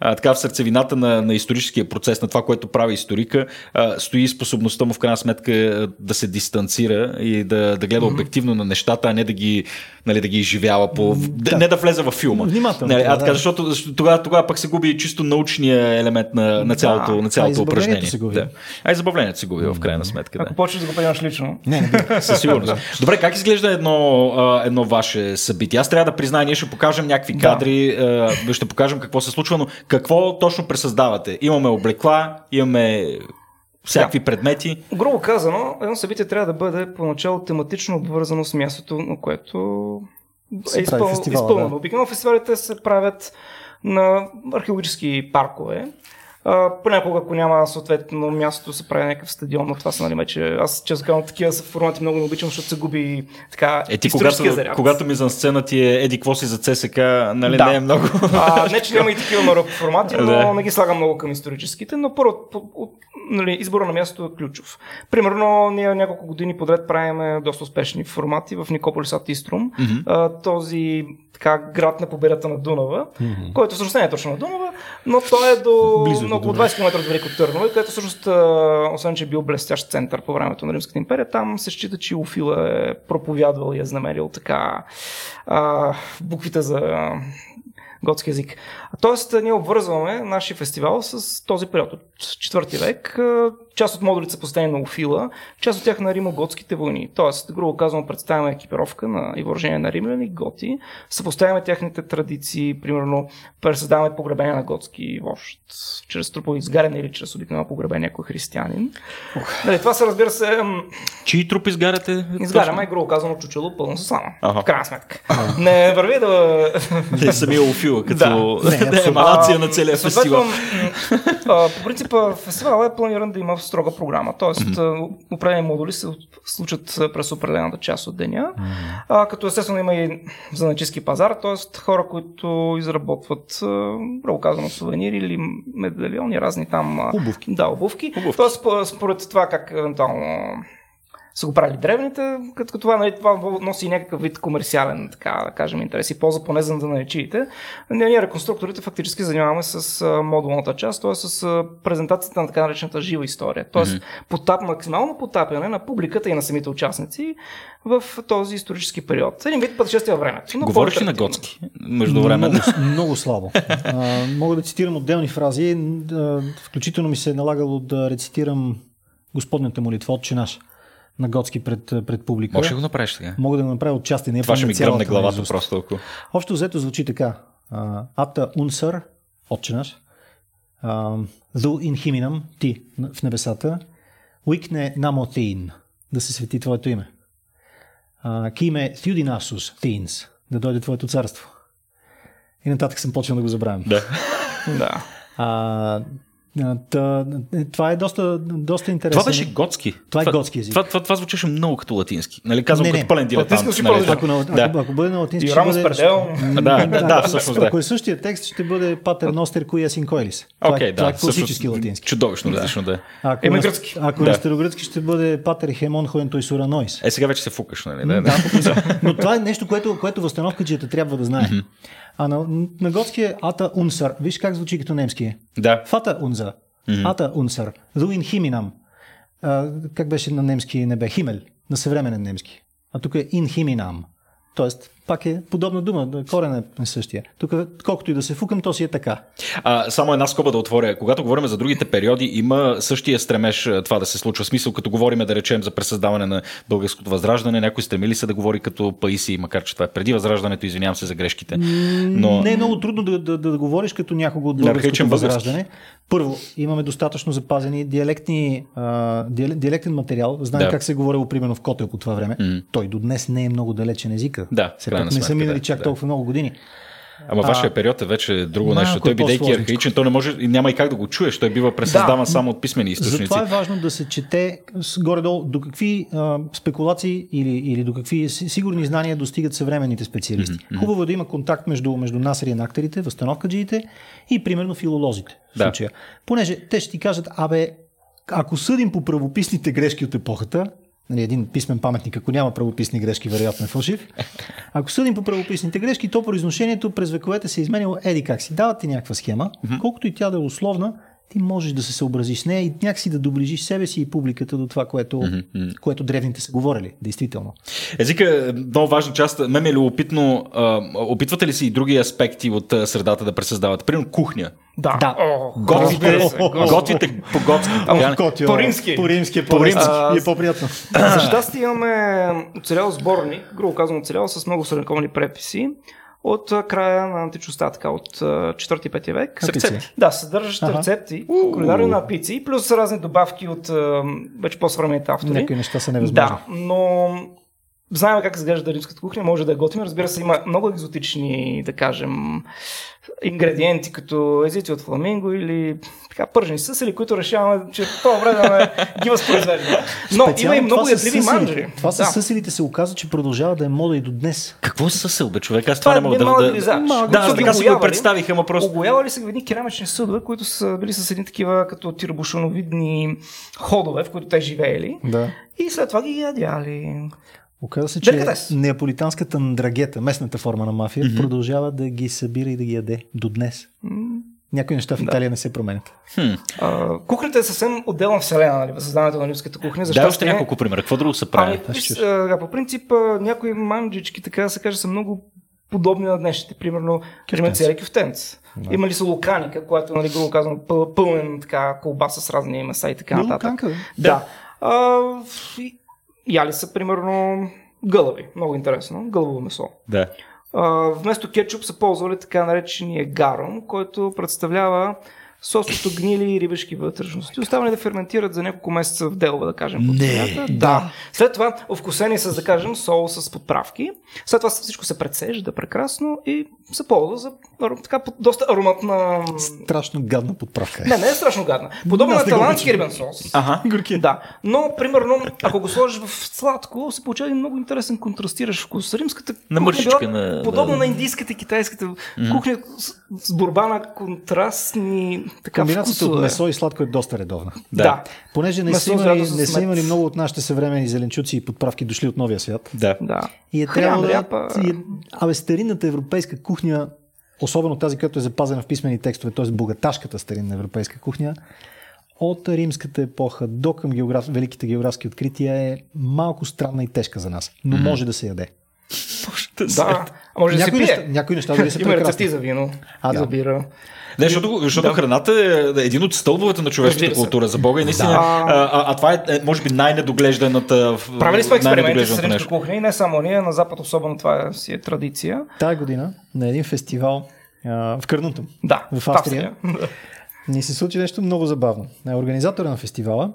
така в сърцевината на, на историческия процес, на това, което прави историка, а, стои способността му в крайна сметка а, да се дистанцира и да, да гледа обективно на нещата, а не да ги, нали, да ги изживява по... Да. Не да влезе във филма. Внимателно Нали, а така, да. защото, тогава, тогава пък се губи чисто научния елемент на, на цялото, Да. на А цялото забавлението упражнение. се губи. Да. А и забавлението се губи в крайна сметка. Да. Ако почнеш да го приемаш лично. Не, не. Със сигурност. Добре, как изглежда едно, а, едно ваше събитие? Аз трябва да призная, ние ще покажем някакви кадри, а, ще покажем какво се случва, но какво точно пресъздавате? Имаме облекла, имаме всякакви предмети. Грубо казано, едно събитие трябва да бъде поначало тематично обвързано с мястото, на което Се е изпъл... изпълнено. да. Обикновено фестивалите се правят на археологически паркове. А, понякога, ако няма съответно място, се прави някакъв стадион, но това са, нали, вече, аз често казвам, такива са формати много не обичам, защото се губи така Е, ти когато, заряд. когато ми за сцена ти е еди какво си за ЦСК, нали Да. не е много. А, не, че няма и такива много формати, но Да. не ги слагам много към историческите, но първо, нали, избора на мястото е ключов. Примерно, ние няколко години подред правим доста успешни формати в Никополис ад Иструм. А, този така, град на победата на Дунава, който всъщност не е точно на Дунава, но той е до, Близо до на около Дунава. 20 км от Велико Търново, където всъщност, освен че е бил блестящ център по времето на Римската империя, там се счита, че Офила е проповядвал и е знамерил така а, буквите за готски язик. Тоест, ние обвързваме нашия фестивал с този период от 4 век. Част от модулите са посветени на Офила, част от тях на римо-готските войни. Тоест, грубо казвам, представяме екипировка на и въоръжение на римляни, готи, съпоставяме техните традиции, примерно пресъздаваме погребение на готски вожд, чрез трупово изгаряне или чрез обикновено погребение някой християнин. Нали, това са, разбира се, Чии труп изгаряте? изгаряме, грубо казано, чучело пълно с слама. Аха. В крайна сметка. Не върви да Те самия Офила, като Не, да, еманация на целия фестивал. по принцип, а, фестивалът е планиран да има строга програма. Тоест, а, определени модули се случат през определената част от деня. А, като естествено има и заначистски пазар, т.е. хора, които изработват, грубо казано, сувенири или медальони, разни там. Обувки. Да, обувки. Обувки. Тоест, спо- според това как евентуално са го правили древните, като това, нали, това носи някакъв вид комерциален, така да кажем, интерес и полза поне за да наречиите. Ние, ние реконструкторите фактически занимаваме с а, модулната част, т.е. с а, презентацията на така наречената жива история. Т.е. Mm-hmm. потап, максимално потапяне на публиката и на самите участници в този исторически период. Един вид пътешествие във времето. Говориш ли на готски? Междувременно. Много, много слабо. А, мога да цитирам отделни фрази. А, включително ми се е налагало да рецитирам Господната молитва, Отче наш, на готски пред, пред публика. Може ли го направиш сега? Мога да го направя отчасти. Не е Това ще ми гръмне главата наизуст. просто. Ако... Общо взето звучи така. Ата унсър, Отче наш, Зу ин химинам, ти в небесата, Уикне намотеин, да се свети твоето име. Киме Тюдинасус Тейнс, да дойде твоето царство. И нататък съм почнал да го забравям. Да. Да. А, та, е, това е доста, доста интересно. Това беше готски. Това е готски език. Това, това, това звучеше много като латински. Нали, казвам Не, не. като пълен дилетант. Латински ще нали. Ако, на, ако, Да. ако бъде на латински, И ще бъде... Да, да, да, всъщност да. Ако е същия текст, ще бъде Патер Ностер Куя Синкойлис. Това, Окей, е, това да. е класически латински. Чудовищно различно да е. Ако, на, гръцки. ако Да. на старогръцки ще бъде Патер Хемон Хоентой Суранойс. Е, сега вече се фукаш, нали? Да, Да, да. Но това е нещо, което, което възстановкаджията трябва да знае. А на, на готски е Ата Унсър. Виж как звучи като немски е. да. Фата Унза. Ата Унсър. Руин Химинам. А, Как беше на немски не бе? Химел. На съвременен немски. А тук е Ин Химинам. Тоест, пак е подобна дума, корен е същия. Тук, колкото и да се фукам, то си е така. А, само една скоба да отворя. Когато говорим за другите периоди, има същия стремеж това да се случва. Смисъл, като говорим да речем за пресъздаване на българското възраждане, някой стремили се да говори като Паиси, макар че това е преди възраждането, извинявам се за грешките. Но... Не е много трудно да, да, да, да говориш като някого от българското възраждане. Първо, имаме достатъчно запазени диалектни, а, диалектен материал. Знаем да. как се говорило примерно в Котел по това време. Mm. Той до днес не е много далечен езика. Да, Все пак не са минали да, чак да. толкова много години. Ама а, вашия период е вече друго нещо. Той, бидейки архаичен, то не може, няма и как да го чуеш. Той бива пресъздаван да, само от писмени източници. Затова е важно да се чете горе-долу до какви а, спекулации или, или до какви сигурни знания достигат съвременните специалисти. Mm-hmm. Хубаво е да има контакт между, между нас реакторите, възстановкаджиите и примерно филолозите. В да. случая. Понеже те ще ти кажат, абе, ако съдим по правописните грешки от епохата, нали, един писмен паметник, ако няма правописни грешки, вероятно е фалшив. Ако съдим по правописните грешки, то произношението през вековете се е изменило еди как си. Дават ти някаква схема, mm-hmm. колкото и тя да е условна, ти можеш да се съобразиш с нея и някакси да доближиш себе си и публиката до това, което, mm-hmm. което древните са говорили, действително. Езика е много важна част. Ме е любопитно, а, опитвате ли си и други аспекти от средата да пресъздавате? Примерно кухня. Да. да. готвите, готвите по готски. По римски. По римски е по-римски. И е по-приятно. За щастие имаме оцелял сборник, грубо казвам оцелял с много средновековни преписи от края на античността, така от 4-5 век. С рецепти. Да, съдържащ ага. рецепти, кулинарни напици и плюс разни добавки от вече по-съвременните автори. Някои неща са невъзможни. Да, но знаем как изглежда римската кухня, може да я готвим. Разбира се, има много екзотични, да кажем, ингредиенти, като езици от фламинго или така пържени съсели, които решаваме, че в това време да ги възпроизвеждаме. Но Специално има и много ядливи манджери. Това с да. съселите се оказа, че продължава да е мода и до днес. Какво е съсел, бе, човек? Аз това, това не мога да... Да, да, да, така си го представих, ама просто... Оголявали са едни керамични съдове, които са били с едни такива като тирбушоновидни ходове, в които те живеели. Да. И след това ги ядяли. Оказва се, че неаполитанската драгета, местната форма на мафия, mm-hmm. продължава да ги събира и да ги яде до днес. Mm-hmm. Някои неща в Италия да. не се променят. Хм. А, кухнята е съвсем отделна вселена, нали, създаването на римската кухня. Защо да, още няколко примера. Какво друго се прави? Ами, по принцип, някои манджички, така да се каже, са много подобни на днешните. Примерно, цели кюфтенц. Да. Има ли са луканика, която, нали, грубо казвам, пълнен така колбаса с разни меса и така нататък. Луканка, да. да. А, яли са примерно гълъби. Много интересно. Гълъбово месо. Да. А, вместо кетчуп са ползвали така наречения гаром, който представлява сосото гнили и рибешки вътрешности, оставани да ферментират за няколко месеца в делва, да кажем. Не, да. След това овкусени с, да кажем, сол с подправки. След това всичко се прецежда прекрасно и се ползва за така доста ароматна... Страшно гадна подправка. Не, не е страшно гадна. Подобно на талантски рибен сос. Ага. Горки. Да. Но, примерно, ако го сложиш в сладко, се получава един много интересен контрастиращ вкус. Римската на мъжичка, на... подобно да. на индийската и китайската mm-hmm. кухня с борба на контрастни така, Комбинацията от месо и сладко е доста редовна. Да. да. Понеже не са, имали, не са имали много от нашите съвремени зеленчуци и подправки дошли от новия свят. Да. да. И е трябвало да... И е, абе, старинната европейска кухня, особено тази, която е запазена в писмени текстове, т.е. богаташката старинна европейска кухня, от римската епоха до към географ... великите географски открития е малко странна и тежка за нас, но mm-hmm. може да се яде. Може да, да. А може някои да се пие. Неща, някои неща дори са Има рецепти за вино а, да. за бира. Не, защото, защото да. храната е един от стълбовете на човешката култура за Бога и наистина. Да. А, а, а, това е, е, може би, най-недоглежданата. Правили сме експерименти с римска кухня и не само ние, на Запад особено това си е традиция. Тая година на един фестивал а, в Кърнутъм, да, в Австрия, ни се случи нещо много забавно. Организатора на фестивала,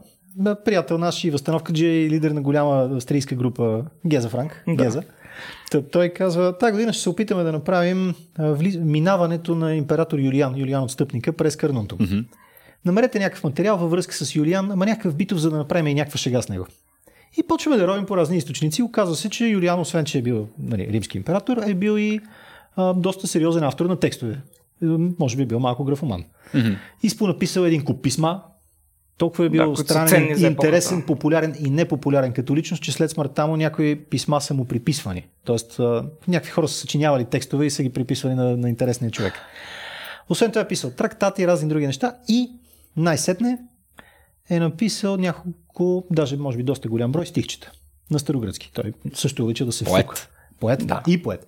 приятел наш и възстановка, че е лидер на голяма австрийска група Геза Франк. Да. Геза. Той казва, тази година ще се опитаме да направим минаването на император Юлиан, Юлиан отстъпника, през Кърнунто. Mm-hmm. Намерете някакъв материал във връзка с Юлиан, ама някакъв битов, за да направим и някаква шега с него. И почваме да робим по разни източници. Оказва се, че Юлиан, освен че е бил нали, римски император, е бил и а, доста сериозен автор на текстове. Може би е бил малко графоман. Mm-hmm. И спонаписал един куп писма, толкова е бил да, странен, интересен, популярен и непопулярен като личност, че след смъртта му някои писма са му приписвани. Тоест, някакви хора са съчинявали текстове и са ги приписвали на, на интересния човек. Освен това е писал трактати и разни други неща и най-сетне е написал няколко, даже може би доста голям брой стихчета на старогръцки. Той също обича да се Поет. фука. Поет, да. и поет.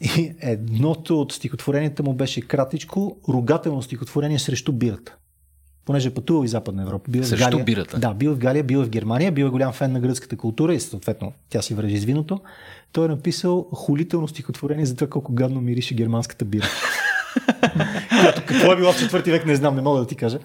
И едното от стихотворенията му беше кратичко, ругателно стихотворение срещу бирата. Понеже е пътувал и Западна Европа. Бил Срещу в Галия, бирата? Да, бил в Галия, бил в Германия, бил е голям фен на гръцката култура и съответно тя си връжи с виното. Той е написал хулително стихотворение за това колко гадно мирише германската бира. Която какво е било в четвърти век, не знам, не мога да ти кажа.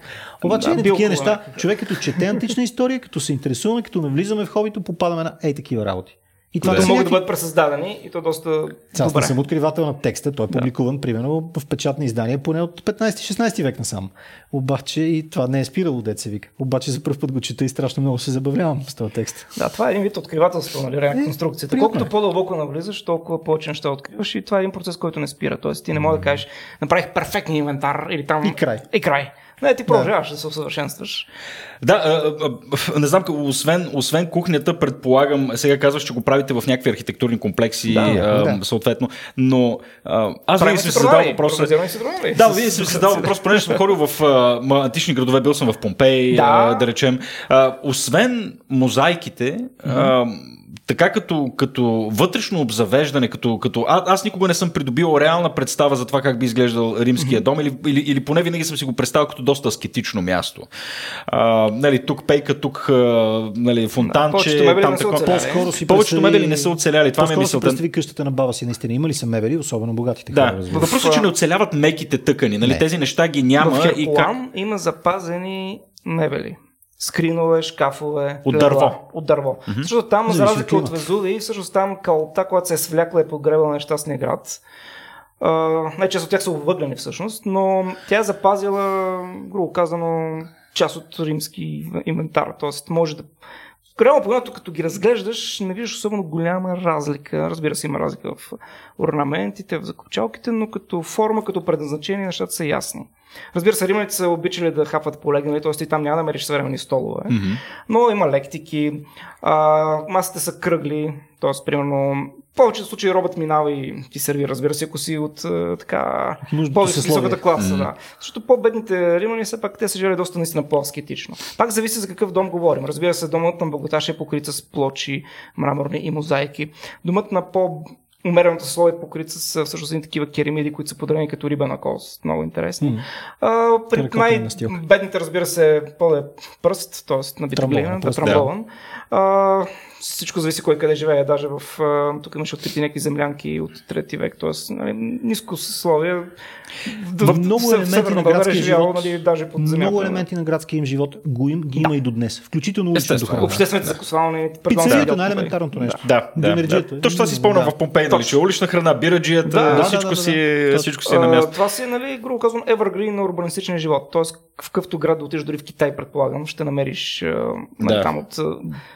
Обаче Да, такива неща, човек като чете антична история, като се интересуваме, като навлизаме в хобито, попадаме на ей такива работи. И това Да. да могат да бъдат пресъздадени и то доста Аз не съм откривател на текста, той е публикуван примерно в печатни издания поне от 15-16 век насам. Обаче и това не е спирало, деца вика. Обаче за първ път го чета и страшно много се забавлявам с този текст. Да, това е един вид откривателство, нали, Е, реконструкцията. приятно Колкото е. по-дълбоко навлизаш, толкова повече неща откриваш и това е един процес, който не спира. Тоест ти не можеш да кажеш, направих перфектния инвентар или там... И край. И край. Не, ти продължаваш да се усъвършенстваш. Да, а, а, не знам, освен, освен кухнята, предполагам, сега казваш, че го правите в някакви архитектурни комплекси, Да, а, да. съответно, но а, аз винаги съм си задал програми. Да, вие съм си задал въпрос, понеже съм ходил в а, антични градове, бил съм в Помпей, Да. а, да речем. А, освен мозайките, а, така като, като вътрешно обзавеждане, като, като а, аз никога не съм придобил реална представа за това как би изглеждал римския дом или, или, или поне винаги съм си го представил като доста аскетично място. А, нали, тук пейка, тук нали, фонтанче, там такова. По-скоро си Повечето мебели не са оцеляли, това ми е мисълта. представи къщата на баба си. Наистина има ли са мебели, особено богатите Да, хора? въпросът е, че не оцеляват меките тъкани. Нали? Не. Тези неща ги няма в и как... Има запазени мебели. Скринове, шкафове. От дърво. От дърво. Mm-hmm. Защото там, за разлика от климата. Везуви, всъщност там калта, която се е свлякла е подгребала нещастния град. Uh, най-често от тях са обвъглени всъщност, но тя е запазила, грубо казано, част от римски инвентар. Тоест може да Реално погледнато, като ги разглеждаш, не виждаш особено голяма разлика. Разбира се, има разлика в орнаментите, в закопчалките, но като форма, като предназначение, нещата са ясни. Разбира се, римляните са обичали да хапват полегнали, т.е. ти там няма да намериш съвременни столове, Мгм. но има лектики, а, масите са кръгли, т.е. примерно в повечето случаи робът минава и ти сервира, разбира се, ако си от така по-високата класа. Да. Защото по-бедните римляни все пак те са жили доста наистина по-аскетично. Пак зависи за какъв дом говорим. Разбира се, домът на богаташ е покрит с плочи, мраморни и мозайки. Домът на по умереното слой е покрит с всъщност едни такива керамиди, които са подредени като риба на кост. Много интересни. М. А, при най-бедните, разбира се, по е пръст, т.е. набит Трамбован глина, да, пръст, да. всичко зависи кой къде живее. Даже в... А, тук имаше открити някакви землянки от трети век, т.е. Нали, ниско съсловие. В много елементи на градския живот, нали, даже под земята. много елементи на градския им живот го им, ги има и до днес. Включително Естествено. духа. Обществените закусвални Пицарията да. е най-елементарното нещо. Да, да, да. Точно това си спомням Да. в Помпей, нали, че улична храна, бираджията, Да, да, всичко, да, да, си, да. Точно. всичко си е на място. А, това си, нали, грубо казвам, evergreen на урбанистичния живот. Тоест, в какъвто град да отидеш, дори в Китай, предполагам, ще намериш а, нали, Да. там от...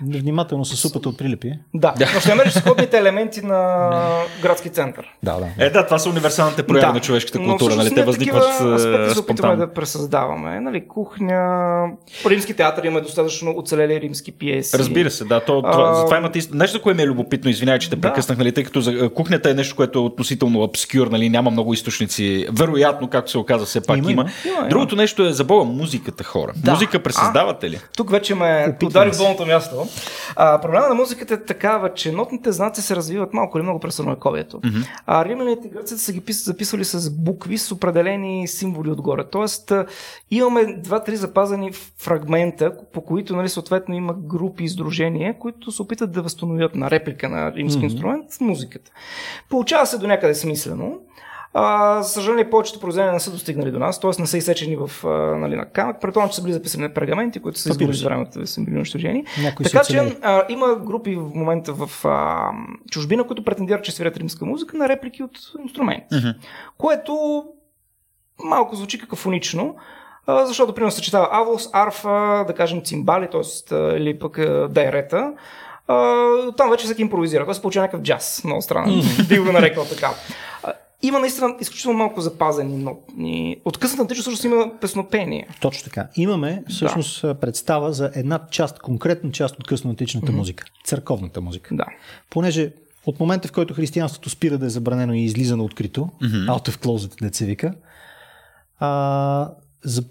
Внимателно с супата от прилепи. Да, но ще намериш сходните елементи на градски център. Да, да. Е, да, това са универсалните прояви на човешката но култура, всъщност нали? Те ние възникват аспекти е, се опитваме спонтанно. да пресъздаваме. Нали, кухня, римски театър има достатъчно оцелели римски пиеси. Разбира се, да. То, това, А, затова имате. Нещо, за кое ми е любопитно, извинявай, че те Да. прекъснах, нали, тъй като за, кухнята е нещо, което е относително обскюр, нали, няма много източници. Вероятно, както се оказа, все пак има. Има, има. Другото нещо е за Бога, музиката хора. Да. Музика пресъздавате ли? Тук вече ме удари в болното място. А, проблема на музиката е такава, че нотните знаци се развиват малко или много през средновековието. Mm-hmm. А римляните и са ги пис- записвали с букви с определени символи отгоре. Тоест, имаме два-три запазени фрагмента, по които нали, съответно има групи и издружения, които се опитат да възстановят на реплика на римски mm-hmm. инструмент музиката. Получава се до някъде смислено. А, за съжаление, повечето произведения не са достигнали до нас, т.е. не са изсечени в, а, нали, на камък. Предполагам, че са били записани на пергаменти, които са изгубили с времето, са били унищожени. Така че а, има групи в момента в а, чужбина, които претендират, че свирят римска музика на реплики от инструменти. Мгм. Което малко звучи какафонично, защото примерно съчетава авос, арфа, да кажем цимбали, т.е. или пък дайрета. А, там вече всеки импровизира. Той се получава някакъв джаз, много странно. Бих го нарекал така. А, Има наистина изключително малко запазени нотни. От късната античност всъщност има песнопение. Точно така. Имаме всъщност представа за една част, конкретна част от късноантичната музика. Църковната музика. Да. Понеже от момента, в който християнството спира да е забранено и излиза на открито, mm-hmm. out of closet, деца вика, а, за,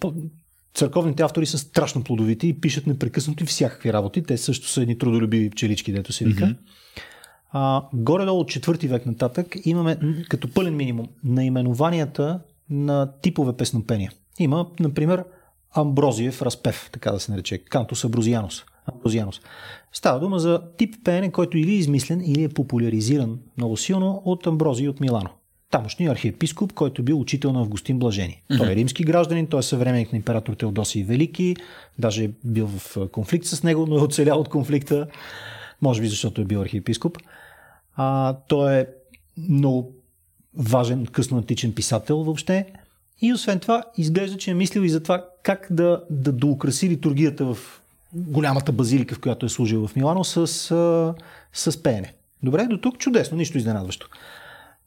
църковните автори са страшно плодовити и пишат непрекъснато и всякакви работи. Те също са едни трудолюбиви пчелички, дето се вика. Mm-hmm. а, горе-долу от четвърти век нататък имаме като пълен минимум наименованията на типове песнопения. Има, например, Амброзиев разпев, така да се нарече, Кантус Аброзианус. Амброзианус. Става дума за тип пеене, който или е измислен, или е популяризиран много силно от Амброзий от Милано. Тамошния архиепископ, който е бил учител на Августин Блажени. Mm-hmm. Той е римски гражданин, той е съвременник на император Теодосий Велики, даже е бил в конфликт с него, но е оцелял от конфликта, може би защото е бил архиепископ. А, той е много важен късноантичен писател въобще. И освен това, изглежда, че е мислил и за това как да, да доукраси литургията в голямата базилика, в която е служил в Милано, с, с, с пеене. Добре, до тук чудесно, нищо изненадващо.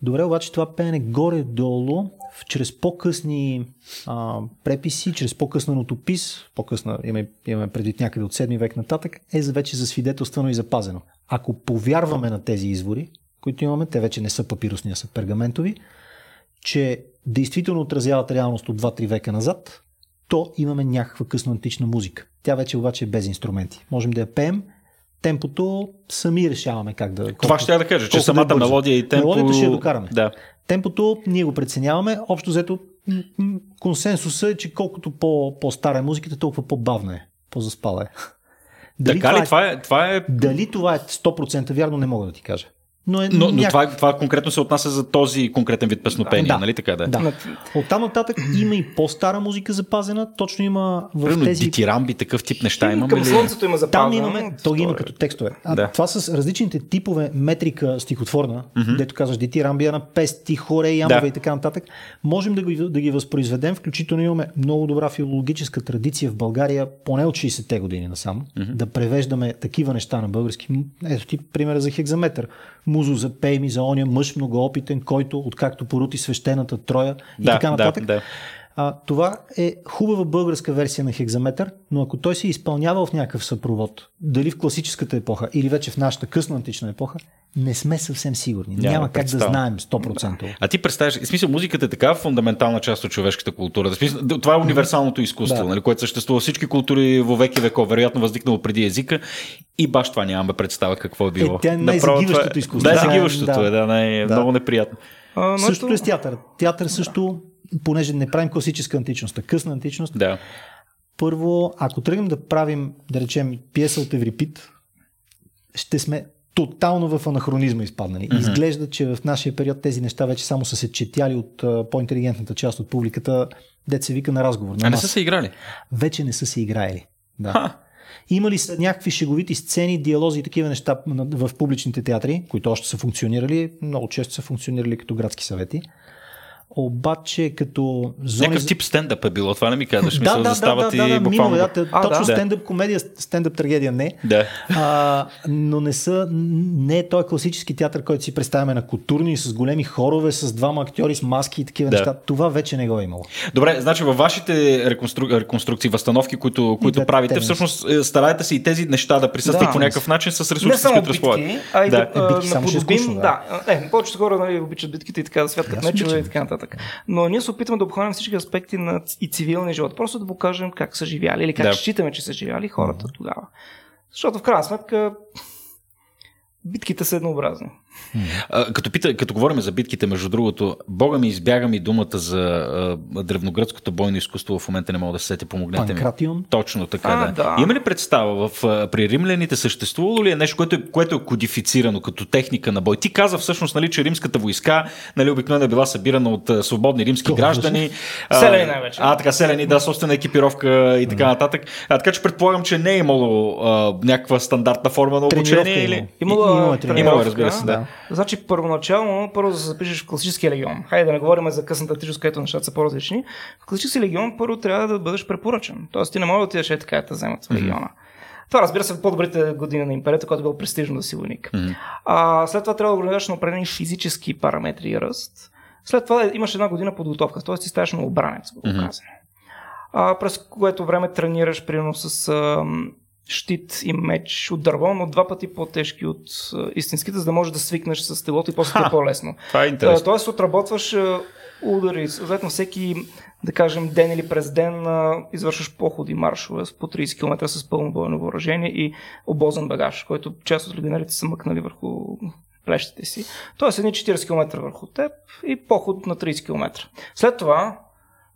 Добре, обаче това пеене горе-долу, чрез по-късни а, преписи, чрез по-късна нотопис, по-късна, имаме, имаме предвид някъде от 7 век нататък, е вече засвидетелствано и запазено. Ако повярваме на тези извори, които имаме, те вече не са папирусни, а са пергаментови, че действително отразяват реалност от 2-3 века назад, то имаме някаква късно антична музика. Тя вече обаче е без инструменти. Можем да я пеем, темпото сами решаваме как да. Това ще я да кажа, че самата да мелодия и темпо. Мелодията ще я докараме. Да. Темпото ние го преценяваме. Общо взето консенсуса е, че колкото по, по-стара е музиката, толкова по-бавна е. По-заспала е. Дали така това ли? Това е, това е... Дали това е 100% вярно, не мога да ти кажа. Но, е но, няк... но това, това конкретно се отнася за този конкретен вид песнопение, да, нали така да? Да. От там нататък има и по-стара музика запазена, точно има в Примерно, тези... дитирамби, такъв тип неща имаме ли? Слънцето има запазено. Там имаме, то ги има като текстове. А да. това с различните типове метрика стихотворна, mm-hmm. дето казваш дитирамбия на пести, хоре, ямове да. и така нататък, можем да ги, да ги възпроизведем, включително имаме много добра филологическа традиция в България, поне от 60-те години насам, mm-hmm. да превеждаме такива неща на български. Ето ти примера за хекзаметър музо запей ми за оня мъж многоопитен, който откакто порути свещената троя и да, така нататък. Да, да. А, това е хубава българска версия на хекзаметър, но ако той се изпълнява в някакъв съпровод, дали в класическата епоха или вече в нашата късна антична епоха, не сме съвсем сигурни. Няма, Няма как да знаем 100%. А ти представяш, в смисъл, музиката е така фундаментална част от човешката култура. Да, смисъл, това е универсалното изкуство, да. нали, което съществува всички култури във веки веков, вероятно възникнало преди езика. И баш това нямаме представа какво е било. Е, тя е най-загиващото изкуство. Най-загиващото да, е, да, най- да. много неприятно. А, Същото е с театър. Театър също, понеже не правим класическа античност, а късна античност. Да. Първо, ако тръгнем да правим, да речем, пиеса от Еврипит, ще сме тотално в анахронизма изпаднали. Mm-hmm. Изглежда, че в нашия период тези неща вече само са се четяли от по-интелигентната част от публиката, дет се вика на разговор. На а не са се играли? Вече не са се играели. Да. Ха. Има ли са някакви шеговити сцени, диалози и такива неща в публичните театри, които още са функционирали, много често са функционирали като градски съвети? Обаче като зони... Някакъв тип стендъп е било, това не ми казваш. Да, да, да, да, да, да, буквално... да, да, а, точно да. стендъп комедия, стендъп трагедия не. Да. А, но не са, не е той класически театър, който си представяме на културни, с големи хорове, с двама актьори, с маски и такива да. неща. Това вече не го е имало. Добре, значи във вашите реконстру... реконструкции, възстановки, които, които правите, всъщност е, стараете се и тези неща да присъстват да, по някакъв начин с ресурсите, с които разполагате. Да, да, е, битки, наподобим, да. Е, повечето хора нали, обичат битките и така да святкат мечове и така нататък. Но ние се опитваме да обхванем всички аспекти на и цивилния живот. Просто да покажем как са живяли или как да. считаме, че са живяли хората тогава. Защото в крайна сметка битките са еднообразни. Като, пита, като говорим за битките, между другото, Бога ми избяга ми думата за а, древногръцкото бойно изкуство, в момента не мога да се сети, помогнете Панкратион? ми. Точно така, а, да. да. Има ли представа в, а, при римляните съществувало ли е нещо, което е, което е кодифицирано като техника на бой? Ти каза всъщност, нали, че римската войска нали, обикновено е била събирана от а, свободни римски Това граждани. А, селени най-вече. А, така, селени, да, собствена екипировка и така нататък. А, така че предполагам, че не е имало а, някаква стандартна форма на обучение. Или... Имало, имало, имало, разбира се, да. Значи първоначално, първо да се запишеш в класическия легион. Хайде да не говорим за късната античност, където нещата са по-различни. В класическия легион първо трябва да бъдеш препоръчен. Тоест ти не можеш да отидеш е така да вземат в легиона. Това разбира се в по-добрите години на империята, когато е било престижно да си войник. Mm-hmm. А, след това трябва да го на определени физически параметри и ръст. След това имаш една година подготовка, т.е. ти ставаш на обранец, mm-hmm. а, през което време тренираш примерно с а, щит и меч от дърво, но два пъти по-тежки от истинските, за да можеш да свикнеш с телото и после е по-лесно. Това е интересно. Тоест отработваш удари, съответно всеки, да кажем, ден или през ден извършваш походи, маршове по 30 км с пълно бойно въоръжение и обозен багаж, който част от легионерите са мъкнали върху плещите си. Тоест едни 40 км върху теб и поход на 30 км. След това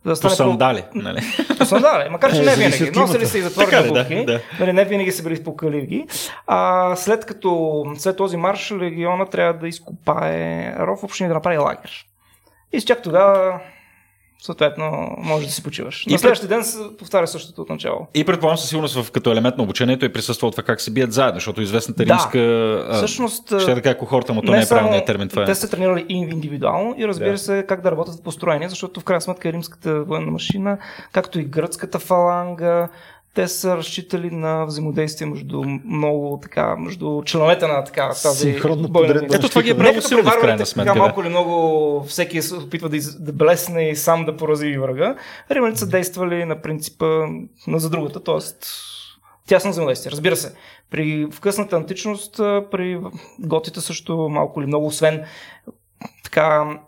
да стане по сандали, нали? По сандали, макар че е, не винаги. Носили се и затворени бутки, да, да. Нали, не винаги са били покаливги. А след като след този марш легиона трябва да изкопае ров общини да направи лагер. И чак тогава съответно може да си почиваш. И на следващия ден се повтаря същото от начало. И предполагам със сигурност в, като елемент на обучението е присъствало това как се бият заедно, защото известната да. римска Всъщност, ще е така кохорта, но то не, не е правилният термин. Това е. Те са тренирали индивидуално и разбира да. се как да работят в построение, защото в крайна сметка римската военна машина, както и гръцката фаланга, те са разчитали на взаимодействие между много така, между членовете на така тази бойна Ето това ги е много силно в крайна сметка. Така, малко или много всеки се опитва да, из, да блесне и сам да порази врага. Римляните са действали на принципа на за другата, т.е. тясно взаимодействие. Разбира се, при в късната античност, при готите също малко или много, освен така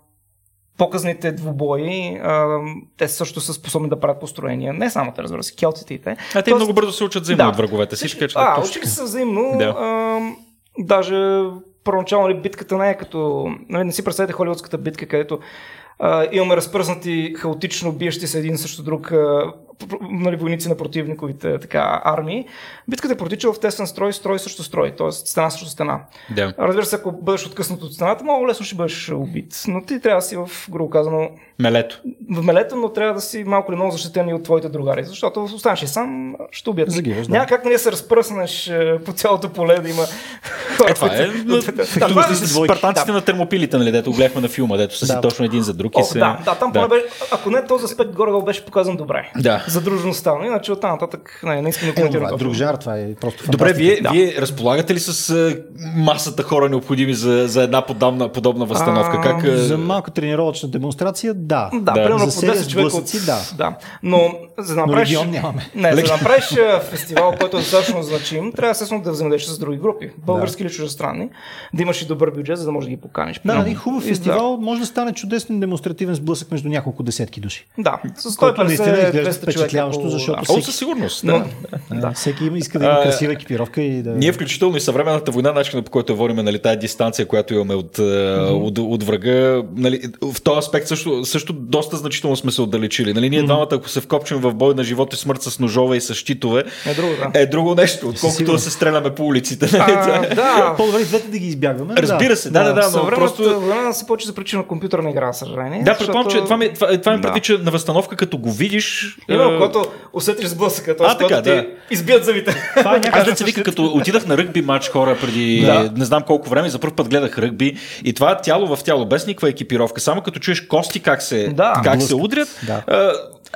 показните двубои, а, те също са способни да правят построения. Не само те, разбира се, келтите и те. А те много бързо се учат взаимно да. от враговете си. Така, че а, учиха се взаимно. Да. А, даже първоначално битката не е като... Нали, не си представете холивудската битка, където а, имаме разпръснати хаотично биещи се един срещу друг а, нали, войници на противниковите така, армии. Битката е протичала в тесен строй, строй срещу строй, т.е. стена срещу стена. Да. Разбира се, ако бъдеш откъснат от стената, много лесно ще бъдеш убит. Но ти трябва да си в, грубо казано, мелето. В мелето, но трябва да си малко или много защитен и от твоите другари, защото останеш и сам, ще убият. Загиваш, да. Няма как нали се разпръснеш е, по цялото поле да има Е, това е. Това е спартанците на термопилите, нали, дето гледахме на филма, дето са си точно един за друг се... Да, да, там поне ако не този аспект горе беше показан добре. Да. За дружността, но иначе оттам нататък не, не искам да коментирам. Е, друг жар, това е просто Добре, вие, вие разполагате ли с масата хора необходими за, за една подобна, подобна възстановка? Как... За малка тренировъчна демонстрация, да. Да, да. примерно по 10 човека от... да. да. Но за да направиш... Но нямаме. Не, за да направиш фестивал, който е достатъчно значим, трябва естествено да взаимодействаш с други групи. Български да. или чуждестранни. Да имаш и добър бюджет, за да можеш да ги поканиш. Да, един хубав фестивал да. може да стане чудесен демонстративен сблъсък между няколко десетки души. Да, с 150 впечатляващо, защото всеки... Със сигурност. Да. Да. да. Всеки има, иска да има красива екипировка и да... Ние включително и съвременната война, начинът по който водим нали, тази дистанция, която имаме от, mm-hmm. от, от врага, нали, в този аспект също, също доста значително сме се отдалечили. Нали, ние mm-hmm. двамата, ако се вкопчим в бой на живот и смърт с ножове и с щитове, е друго, да. е друго нещо, отколкото да се стреляме по улиците. Нали? А, да. По-добре двете да ги избягваме. Разбира се, да, да, да. но просто... война се почва за причина компютърна игра, съжаление. Да, предполагам, че това ми, това, това ми да. че на възстановка, като го видиш. Има, когато усетиш сблъсъка, т.е. когато ти избият зъбите. Това е Аз да се вика, като отидах на ръгби матч хора преди да. не знам колко време, за първ път гледах ръгби и това тяло в тяло, без никаква екипировка, само като чуеш кости как се, да, как се удрят. Да.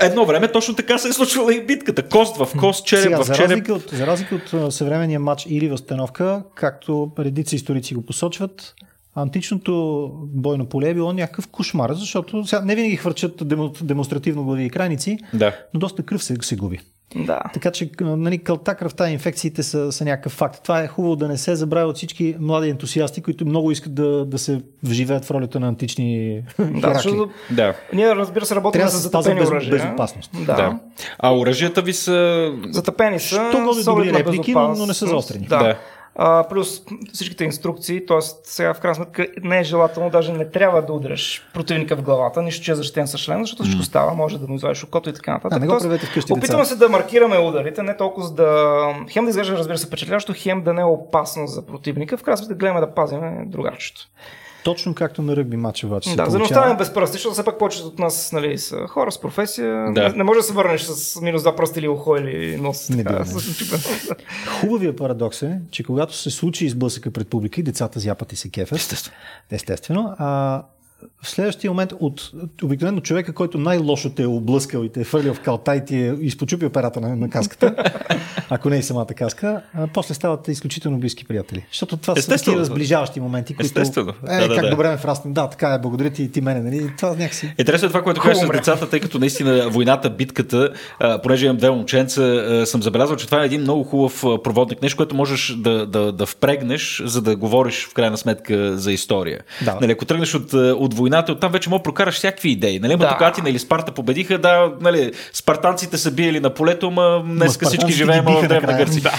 Едно време точно така се е случвала и битката. Кост в кост, череп Сега, в череп. За разлика, от, за разлика от съвременния матч или възстановка, както редици историци го посочват, античното бойно поле е било някакъв кошмар, защото сега не винаги хвърчат демонстративно глави и крайници, да. но доста кръв се, се губи. Да. Така че нали, кълта, кръвта и инфекциите са, са някакъв факт. Това е хубаво да не се забравя от всички млади ентусиасти, които много искат да, да се вживеят в ролята на антични да, защото, да. Ние, разбира се, работим с затъпени без, оръжия. безопасност. Да. да. А оръжията ви са... Затъпени са. Що годи добри реплики, но, но не са заострени. Да. да. А, плюс всичките инструкции, т.е. сега в крайна сметка не е желателно, даже не трябва да удряш противника в главата, нищо, че е защитен с член, защото всичко става, може да му извадиш окото и така нататък. А, не го правете вкъщи, опитваме се да маркираме ударите, не толкова за да хем да изглежда, разбира се, впечатляващо, хем да не е опасно за противника. В крайна сметка гледаме да пазим другарчето. Точно както на ръгби матча обаче. Да, за да останем без пръсти, защото все пак повечето от нас нали, са хора с професия. Да. Не, не може да се върнеш с минус два пръсти или ухо или нос. Не така, Хубавия парадокс е, че когато се случи изблъсъка пред публика и децата зяпат и се кефят. Естествено. Естествено. А, в следващия момент от обикновено човека, който най-лошо те е облъскал и те е фърлил в калта и ти е изпочупил перата на, на каската, ако не и самата каска, а, после стават изключително близки приятели. Защото това Естествено. са такива сближаващи моменти, които... Естествено. Е, да, да, как да. добре ме фраснем. Да, така е, благодаря ти и ти мене. Нали? Това някакси... Е, трябва това, което кажеш с децата, тъй като наистина войната, битката, а, понеже имам две момченца, а, съм забелязал, че това е един много хубав проводник, нещо, което можеш да, да, да впрегнеш, за да говориш в крайна сметка за история. Да. Нали, ако тръгнеш от, от от войната, оттам вече мога прокараш всякакви идеи. Нали? Да. Да. Тук Атина или Спарта победиха, да, нали, спартанците са биели на полето, ма днеска всички живеем в Древна. Гърция.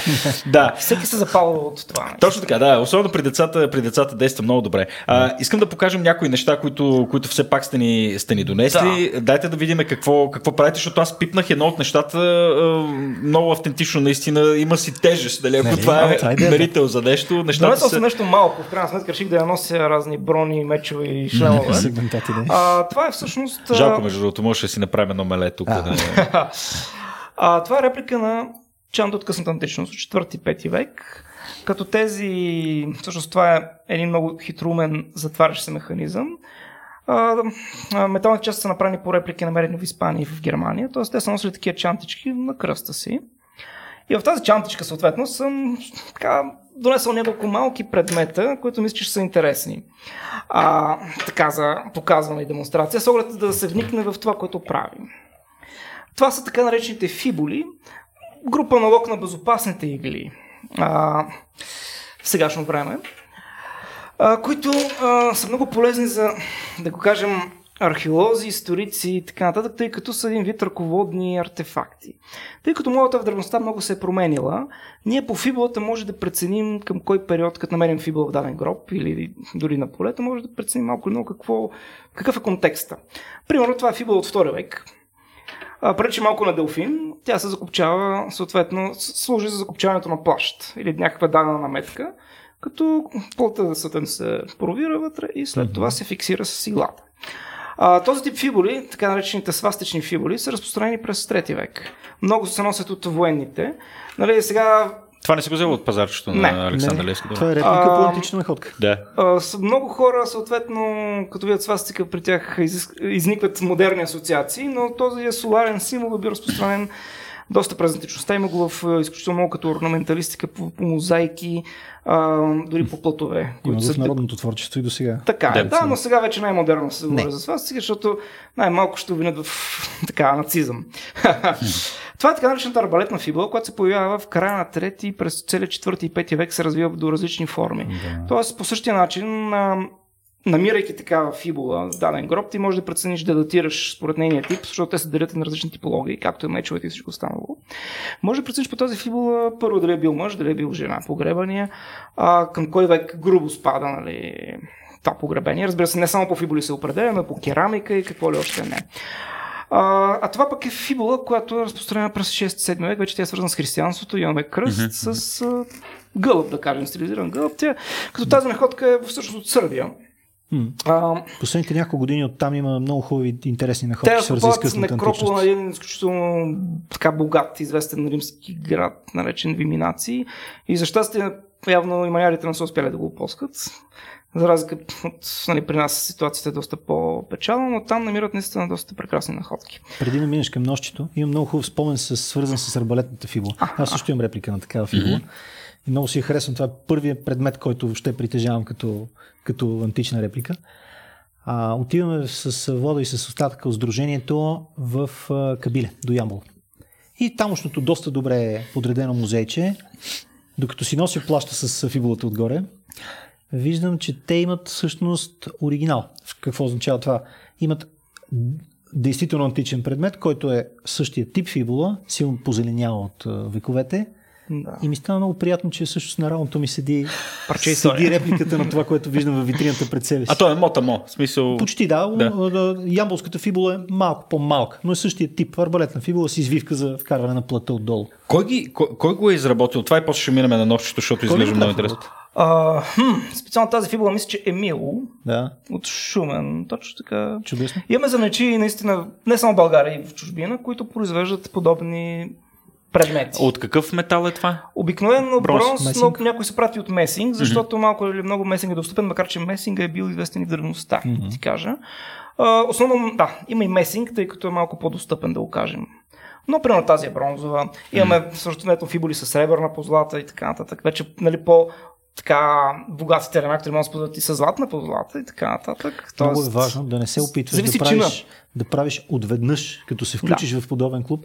Да. Всеки се запалва от това. нещо. Точно така, да. Особено при децата, при децата действа много добре. А, искам да покажем някои неща, които, които все пак сте ни, сте ни донесли. Да. Дайте да видим какво, какво правите, защото аз пипнах едно от нещата много автентично, наистина. Има си тежест, дали ако Нали? това е е мерител за нещо. Нещата Донесъл са... съм нещо малко, в крайна сметка реших да я нося разни брони, мечове и шлемове. Сегментати, да. А, това е всъщност... Жалко, между другото, може да си направим едно меле тук. А. Да. А, това е реплика на чанта от късната античност, от 4-5 век. Като тези, всъщност това е един много хитрумен затварящ се механизъм. А, а, металните части са направени по реплики, намерени в Испания и в Германия. Т.е. те са носили такива чантички на кръста си. И в тази чантичка, съответно, съм така, донесъл няколко малки предмета, които мисля, че са интересни. А, така за показване и демонстрация, с оглед да се вникне в това, което правим. Това са така наречените фибули, група налог на безопасните игли а, в сегашно време, а, които а, са много полезни за, да го кажем, археолози, историци и така нататък, тъй като са един вид ръководни артефакти. Тъй като моята в древността много се е променила, ние по фибулата може да преценим към кой период, като намерим фибула в даден гроб или дори на полето, може да преценим малко много какво, какъв е контекста. Примерно това е фибула от 2 век, пречи малко на Делфин, тя се закопчава, съответно, служи за закопчаването на плащ или някаква дадена наметка, като плътта съответно се провира вътре и след това се фиксира с иглата. А, този тип фибули, така наречените свастични фибули, са разпространени през 3 век. Много се носят от военните. Нали, сега Това не се го взело от пазарчето Не, на Александър Левски. Това е реплика А, по антична находка. Да. А, с много хора, съответно, като видят свастика, при тях из, изникват модерни асоциации, но този е соларен символ бил разпространен доста през античността. Има го в а, изключително много като орнаменталистика, по, по мозайки, а, дори по плътове. Има които са в народното творчество и до сега. Така е, Да, да, но сега вече най-модерно се говори за свастика, защото най-малко ще обвинят в така, нацизъм. Това е така наречената арбалетна фибула, която се появява в края на трети през целия 4 и 5 век се развива до различни форми. Да. Тоест, по същия начин, намирайки такава фибула в даден гроб, ти можеш да прецениш да датираш според нейния тип, защото те се делят на различни типологии, както и мечовете и всичко останало. Може да прецениш по тази фибула първо дали е бил мъж, дали е бил жена, погребания, а, към кой век грубо спада, нали, това погребение. Разбира се, не само по фибули се определя, но по керамика и какво ли още не. А, а това пък е фибула, която е разпространена през 6-7 век, вече тя е свързана с християнството, имаме кръст mm-hmm. с а, гълъб, да кажем, стилизиран гълъб. Тя, като тази находка е всъщност от Сърбия. А, Последните няколко години оттам има много хубави интересни находки, те свързани с късната некропола на античност. един изключително така богат, известен римски град, наречен Виминаци. И за щастие, явно и манярите не са успяли да го опоскат. За разлика от нали, при нас ситуацията е доста по-печална, но там намират наистина доста прекрасни находки. Преди да минеш към нощчето, имам много хубав спомен, с, свързан с арбалетната фибула. Аз също имам реплика на такава фибула. И много си харесвам. Това е първият предмет, който ще притежавам като, като антична реплика. А, отиваме с Вода и с остатъка от сдружението в Кабиле, до Ямбол. И тамошното доста добре подредено музейче, докато си нося плаща с фибулата отгоре, виждам, че те имат всъщност оригинал. Какво означава това? Имат действително античен предмет, който е същия тип фибула, силно позеленял от вековете. Да. И ми стана много приятно, че всъщност на рамото ми седи, Парче седи репликата на това, което виждам във витрината пред себе си. А то е мота-мо. В смисъл... Почти да, Да. да. Ямболската фибула е малко по-малка, но е същия тип. Арбалетна фибула с извивка за вкарване на плътта отдолу. Кой, ги, кой, кой го е изработил? Това и после ще минем на нощчето, защото изглежда го много интересно. А, хм, специално тази фибула мисля, че Емил Да, от Шумен. Точно така. чудесно. Имаме занечи наистина, не само в България и в чужбина, които произвеждат подобни предмети. От какъв метал е това? Обикновено Бронз, бронз, но някой се прати от месинг, защото малко или много месинг е достъпен, макар че месинга е бил известен и в древността, Мгм. ти кажа. А, основно, да, има и месинг, тъй като е малко по-достъпен, да го кажем. Но, примерно, тази е бронзова. Имаме също ето фибули с сребърна позлата и така нататък. Вече, нали, по така богатите ремактори могат да се ползват и с златна позлата и така нататък. Много е важно да не се опитваш зависи да чина. правиш, да правиш отведнъж, като се включиш в подобен клуб,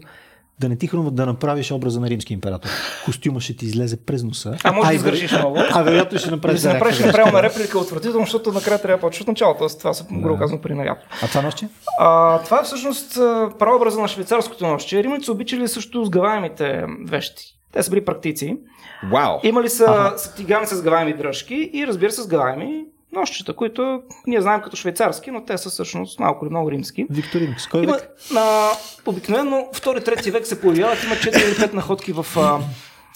да не ти хрумва да направиш образа на римски император. Костюма ще ти излезе през носа. А може да издържиш много. А вероятно ще направиш се направиш неправилна реплика е отвратително, защото накрая трябва да почваш от началото. Тоест, това са грубо казано при наряд. А това нощче? А, това е всъщност прообраза на швейцарското нощче. Римляните са обичали също сгъваемите вещи. Те са били практици. Вау! Имали са тигани с сгъваеми дръжки и разбира се сгъваеми нощчета, които ние знаем като швейцарски, но те са всъщност малко или много римски. Викторин, с кой Има, век? на, обикновено 2-3 век се появяват, има 4 или 5 находки в, а,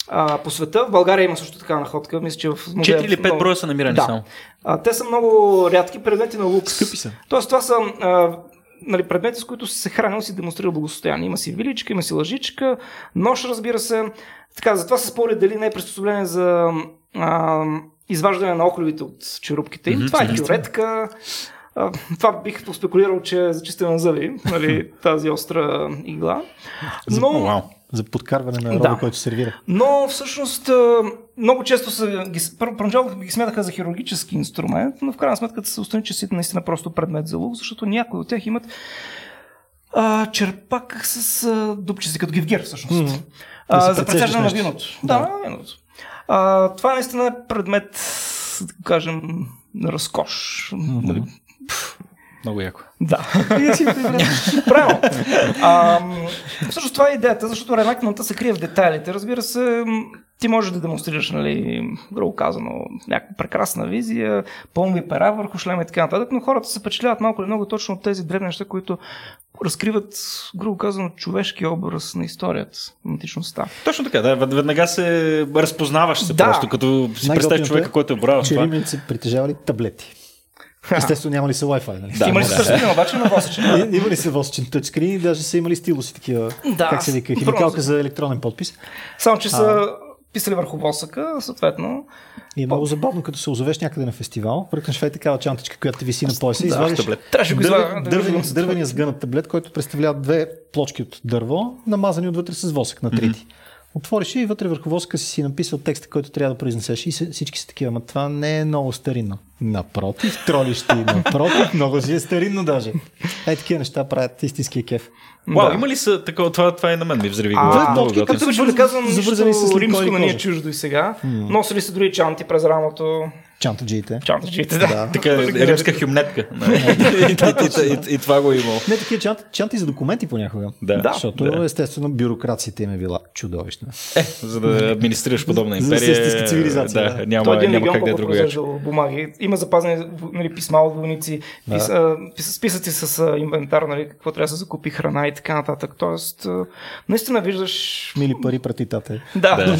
а, по света. В България има също така находка. Мисля, че в музея, 4 или 5 много- броя са намирани да. само. А, те са много рядки предмети на лукс. Скъпи са. Тоест, това са а, нали, предмети, с които се хранил, си демонстрирал благосостояние. Има си виличка, има си лъжичка, нож, разбира се. Така, затова се спори дали не е приспособление за а, изваждане на охлювите от черупките им. Това е кюретка. А, това бих поспекулирал, че е за чистене на зъби, нали, тази остра игла. Но, Вау. За подкарване на роба, Да. който сервира. но всъщност много често са, ги, първо поначало ги смятаха за хирургически инструмент, но в крайна сметка се установи, че си наистина просто предмет за лук, защото някои от тях имат а, черпак с а, дупчици, като гивгер всъщност. Мгм. А, Да за прецеждане на виното. Да, на виното. А, това наистина е предмет, да кажем, на разкош. Нали, Много яко. да. Правилно. А, всъщност това е идеята, защото ремекната се крие в детайлите. Разбира се, ти можеш да демонстрираш, нали, грубо казано, някаква прекрасна визия, пълни пера върху шлема и така нататък, но хората се впечатляват малко или много точно от тези древни неща, които разкриват, грубо казано, човешки образ на историята, на античността. Точно така, да, вед- веднага се разпознаваш се Да. просто, като си представиш човека, е, който е брал. Че римляните притежавали таблети. Естествено няма ли са Wi-Fi, нали? Да, Има ли се същото, обаче на восъчен? Има ли се восъчен тъчскрин и даже са имали стилуси такива, Да, как се вика, с- химикалка за електронен подпис. Само, че са писали върху восъка, съответно. И е много забавно, като се озовеш някъде на фестивал, пръкнеш е такава чантичка, която ти виси на пояса и Да, извадиш таблет. Трябваше го дървен, дървения сгънат таблет, който представлява две плочки от дърво, намазани отвътре с восък на трити. Отвориш и вътре върху восъка си си написал текста, който трябва да произнесеш и всички са такива, ама това не е много старинно. Напротив, тролищи, напротив, много си е старинно даже. Ей, такива неща правят истинския кеф. Вау, Да. има ли са такова, това, това и на мен ми взриви главата. Много точки, готино. Както беше да казвам, Завързани с римско на ни е кожа. чуждо и сега. Носили се дори чанти през рамото. Чантаджиите. Чантаджиите, да. Да. Така, римска хюмнетка. и, това го е имало. Не такива чанти, чанти за документи понякога. Да. Да. Защото да. естествено бюрокрацията им е била чудовищна. Е, за да администрираш подобна За да империя. истинска цивилизация, Да, да. Той няма, един няма легион как да е произвеждал бумаги. Има запазени нали, писма от войници, пис, а, пис, списъци с инвентар, нали, какво трябва да се закупи храна и така нататък. Тоест, наистина виждаш... Мили пари прати тате. Да,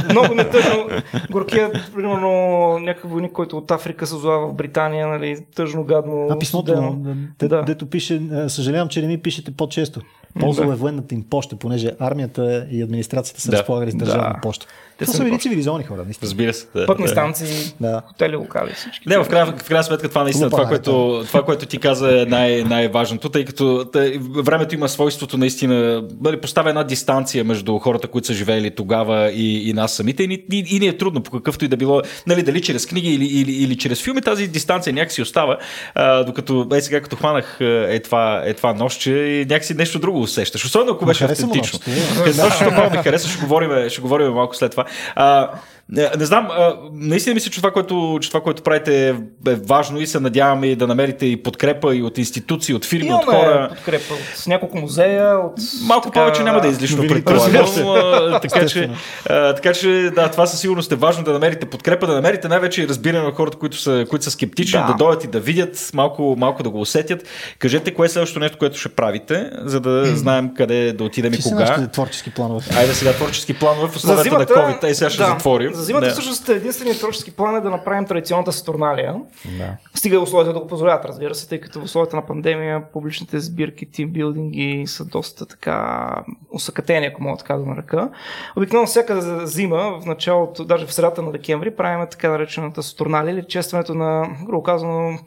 много ми е тъжно. Горкия, примерно, някакъв войник, който от Африка се озова в Британия, нали, тъжно, гадно. А писмото, студено. де, Да. дето пише, е, съжалявам, че не ми пишете по-често. Ползвал е военната им поща, понеже армията и администрацията са Да. разполагали с държавна Да. поща. Те Това са били цивилизовани хора, наистина. Разбира се. Да, Пътни да. станции, Да. хотели, локали, всички. Не, в крайна, в крайна сметка това наистина, това Глупа е, което, това, което ти каза е най- най-важното, тъй като тъй, времето има свойството наистина, нали, поставя една дистанция между хората, които са живеели тогава и, и нас самите и, ни- и, и ни е трудно по какъвто и да било, нали, дали чрез книги или, или, или чрез филми, тази дистанция някакси остава, а, докато е сега като хванах е това, е това нощче и някакси нещо друго усещаш, особено ако беше автентично. нощчето, е. Точно това ми хареса, ще говорим, ще говорим малко след това. А, не, не знам, а, наистина мисля, че това, което, че това, което правите е, важно и се надяваме и да намерите и подкрепа и от институции, от фирми, от Имаме хора. подкрепа от няколко музея, от... Малко така, повече няма да е излишно предполагам. Така че, а, така че да, това със сигурност е важно да намерите подкрепа, да намерите най-вече и разбиране на хората, които са, които са скептични, да. Да. да дойдат и да видят, малко, малко да го усетят. Кажете кое е следващото нещо, което ще правите, за да знаем къде да отидем и кога. нашите творчески планове? Айде сега творчески планове в За условията на COVID. Ей, сега ще да, затворим. За зимата Да. всъщност единственият творчески план е да направим традиционната Сатурналия. Да. Стига условията да го позволят, разбира се, тъй като в условията на пандемия публичните сбирки, тимбилдинги са доста така усъкатени, ако мога така да нарека. Обикновено всяка зима, в началото, даже в средата на декември, правим така наречената Сатурналия или честването на, грубо казано,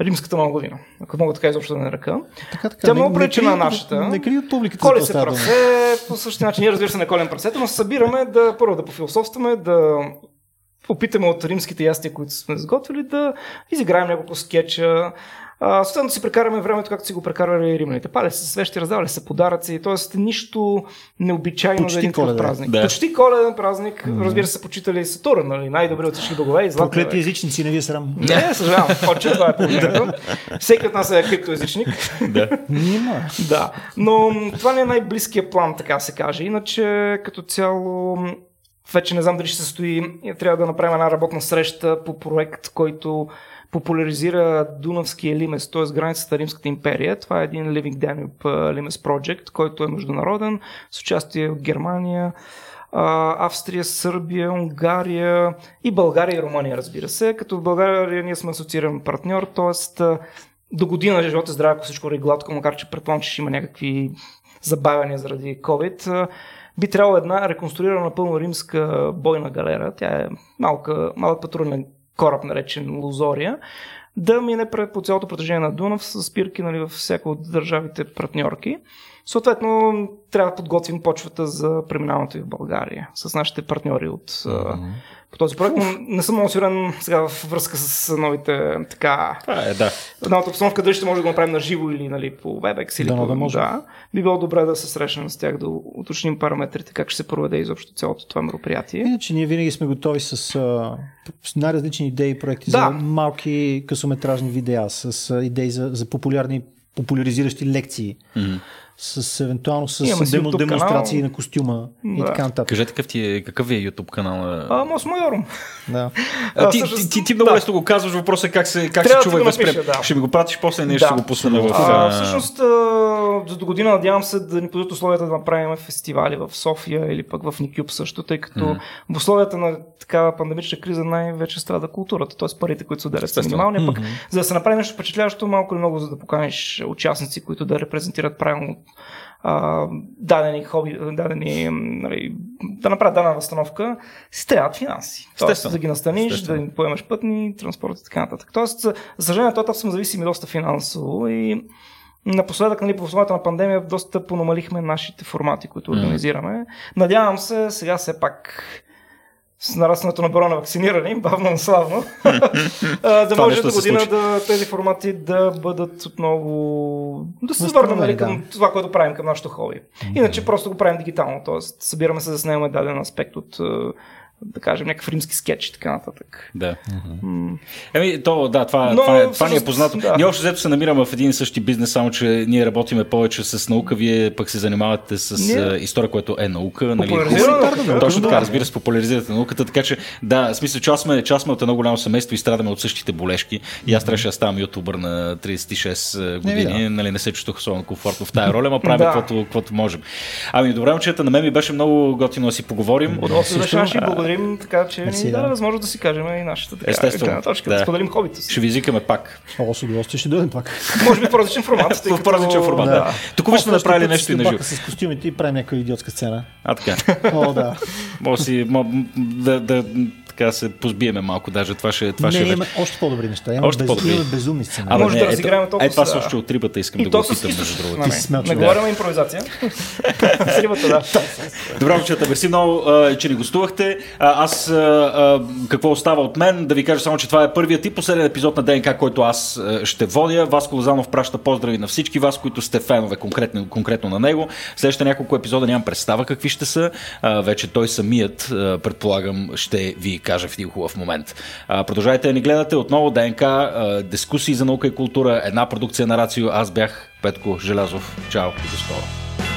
римската година, ако мога така изобщо да нарека. Така, така. Тя не- много не крие на нашата. Не крие от публиката. Коли се прасе, по същия начин. Ние разбира се не колем прасета, но се събираме да първо да пофилософстваме, да опитаме от римските ястия, които сме сготвили, да изиграем няколко скетча. Съответно си прекараме времето, както си го прекарвали римляните. Пали се свещи, раздавали се подаръци, т.е. нищо необичайно Почти за един коледен. празник. Да. Почти коледен празник, разбира се, почитали Сатурн, нали? най-добри от всички богове и златния Проклети езичници, не ви е срам. Не, съжалявам, отче, това е положението. Всеки от нас е криптоязичник. Да. Нима. Да, но това не е най-близкият план, така се каже. Иначе, като цяло, вече не знам дали ще се стои. Трябва да направим една работна среща по проект, който популяризира Дунавския лимес, т.е. границата Римската империя. Това е един Living Danube Limes Project, който е международен, с участие от Германия, Австрия, Сърбия, Унгария и България и Румъния, разбира се. Като в България ние сме асоцииран партньор, т.е. до година живота и здраве, ако всичко върви гладко, макар че предполагам, че ще има някакви забавяния заради COVID, би трябвало една реконструирана напълно римска бойна галера. Тя е малка, малък патрулен кораб, наречен Лозория, да мине по цялото протежение на Дунав с спирки нали, във всяка от държавите партньорки. Съответно, трябва да подготвим почвата за преминаването и в България с нашите партньори от, а, по този проект. Но не съм много сигурен сега в връзка с новите така Това е, да. новата обстановка, дали ще може да го направим на живо или нали, по WebEx или Дано по... да може. Да, би било добре да се срещнем с тях, да уточним параметрите, как ще се проведе изобщо цялото това мероприятие. Иначе ние винаги сме готови с, а, с най-различни идеи и проекти Да. за малки късометражни видеа, с а, идеи за, за популярни, популяризиращи лекции, с евентуално с Имаме демо, демонстрации канал. на костюма и Да. така нататък. Кажете какъв, ти е, какъв ви е YouTube канал? А, Мос Майорум. Да. А, ти, ти, ти, ти много да. лесно го казваш, въпросът е как се, как се Трябва да чува ти и възприема. да. Ще ми го пратиш после и ние ще Да. го пуснем в... А, всъщност, а, за до година надявам се да ни подадат условията да направим фестивали в София или пък в Никюб също, тъй като в условията на такава пандемична криза най-вече страда културата, т.е. парите, които се отделят са минимални, пък за да се направи нещо впечатляващо, малко или много, за да поканиш участници, които да репрезентират правилно а, дадени хоби, дадени, нали, да направят дадена възстановка, си трябват финанси. Тоест да ги настаниш, Естествено. да им поемаш пътни, транспорт и така нататък. Тоест, за съжаление, този етап сме зависими доста финансово и Напоследък, нали, по условията на пандемия, доста понамалихме нашите формати, които организираме. Надявам се, сега все пак с нарастването на броя на вакцинирани, бавно, но славно, да може до година да, тези формати да бъдат отново, да се върнем нали, към това, което правим към нашото хоби. Иначе просто го правим дигитално, т.е. събираме се да снимаме даден аспект от, да кажем, някакъв римски скетч и така нататък. Да. М. Еми, то, да, това, Но, това, е, това ни е познато. да. Ние още взето се намираме в един и същи бизнес, само че ние работиме повече с наука, вие пък се занимавате с Ние- история, което е наука. Нали, Точно да. така, разбира се, популяризирате науката, така че да, в смисъл, че аз сме, че аз сме от едно голямо семейство и страдаме от същите болешки. И аз трябваше да ставам ютубър на 36 години. да. Нали, не се чувствах особено комфортно в тая роля, ма правим Да. каквото, каквото можем. Ами, добре, момчета, на мен ми беше много готино да си поговорим. Удоволствие и благодарим, така че Мерси, ни даде да. възможност да си кажем и нашата така, Естествено, точка, да. да споделим хобито си. Ще ви извикаме пак. О, с удоволствие ще дойдем пак. Може би в по-различен формат. В като- по-различен формат, да. Тук сме направили нещо и на живо. С костюмите и правим някаква идиотска сцена. А, така. О, да. Може да да, да, така се позбиеме малко, даже това ще, това не, ще имаме вече. още по-добри неща. Имаме, Още без, по-добри. имаме безумни сцени. Абе, Може не, да разиграем толкова Е, това са още от рибата, искам И да го с опитам, източно. между другото. Не, не говорим импровизация. С рибата, да. Добре, момчета, мерси много, че ни гостувахте. Аз, какво остава от мен, да ви кажа само, че това е първият и последен епизод на ДНК, който аз ще водя. Васко Лозанов праща поздрави на всички вас, които сте фенове конкретно, конкретно на него. Следващите няколко епизода нямам представа какви ще са. Вече той самият, предполагам, ще ви каже в един хубав момент. А, Продължайте да ни гледате отново ДНК, дискусии за наука и култура, една продукция на Рацио. Аз бях Петко Желязов. Чао и до скоро.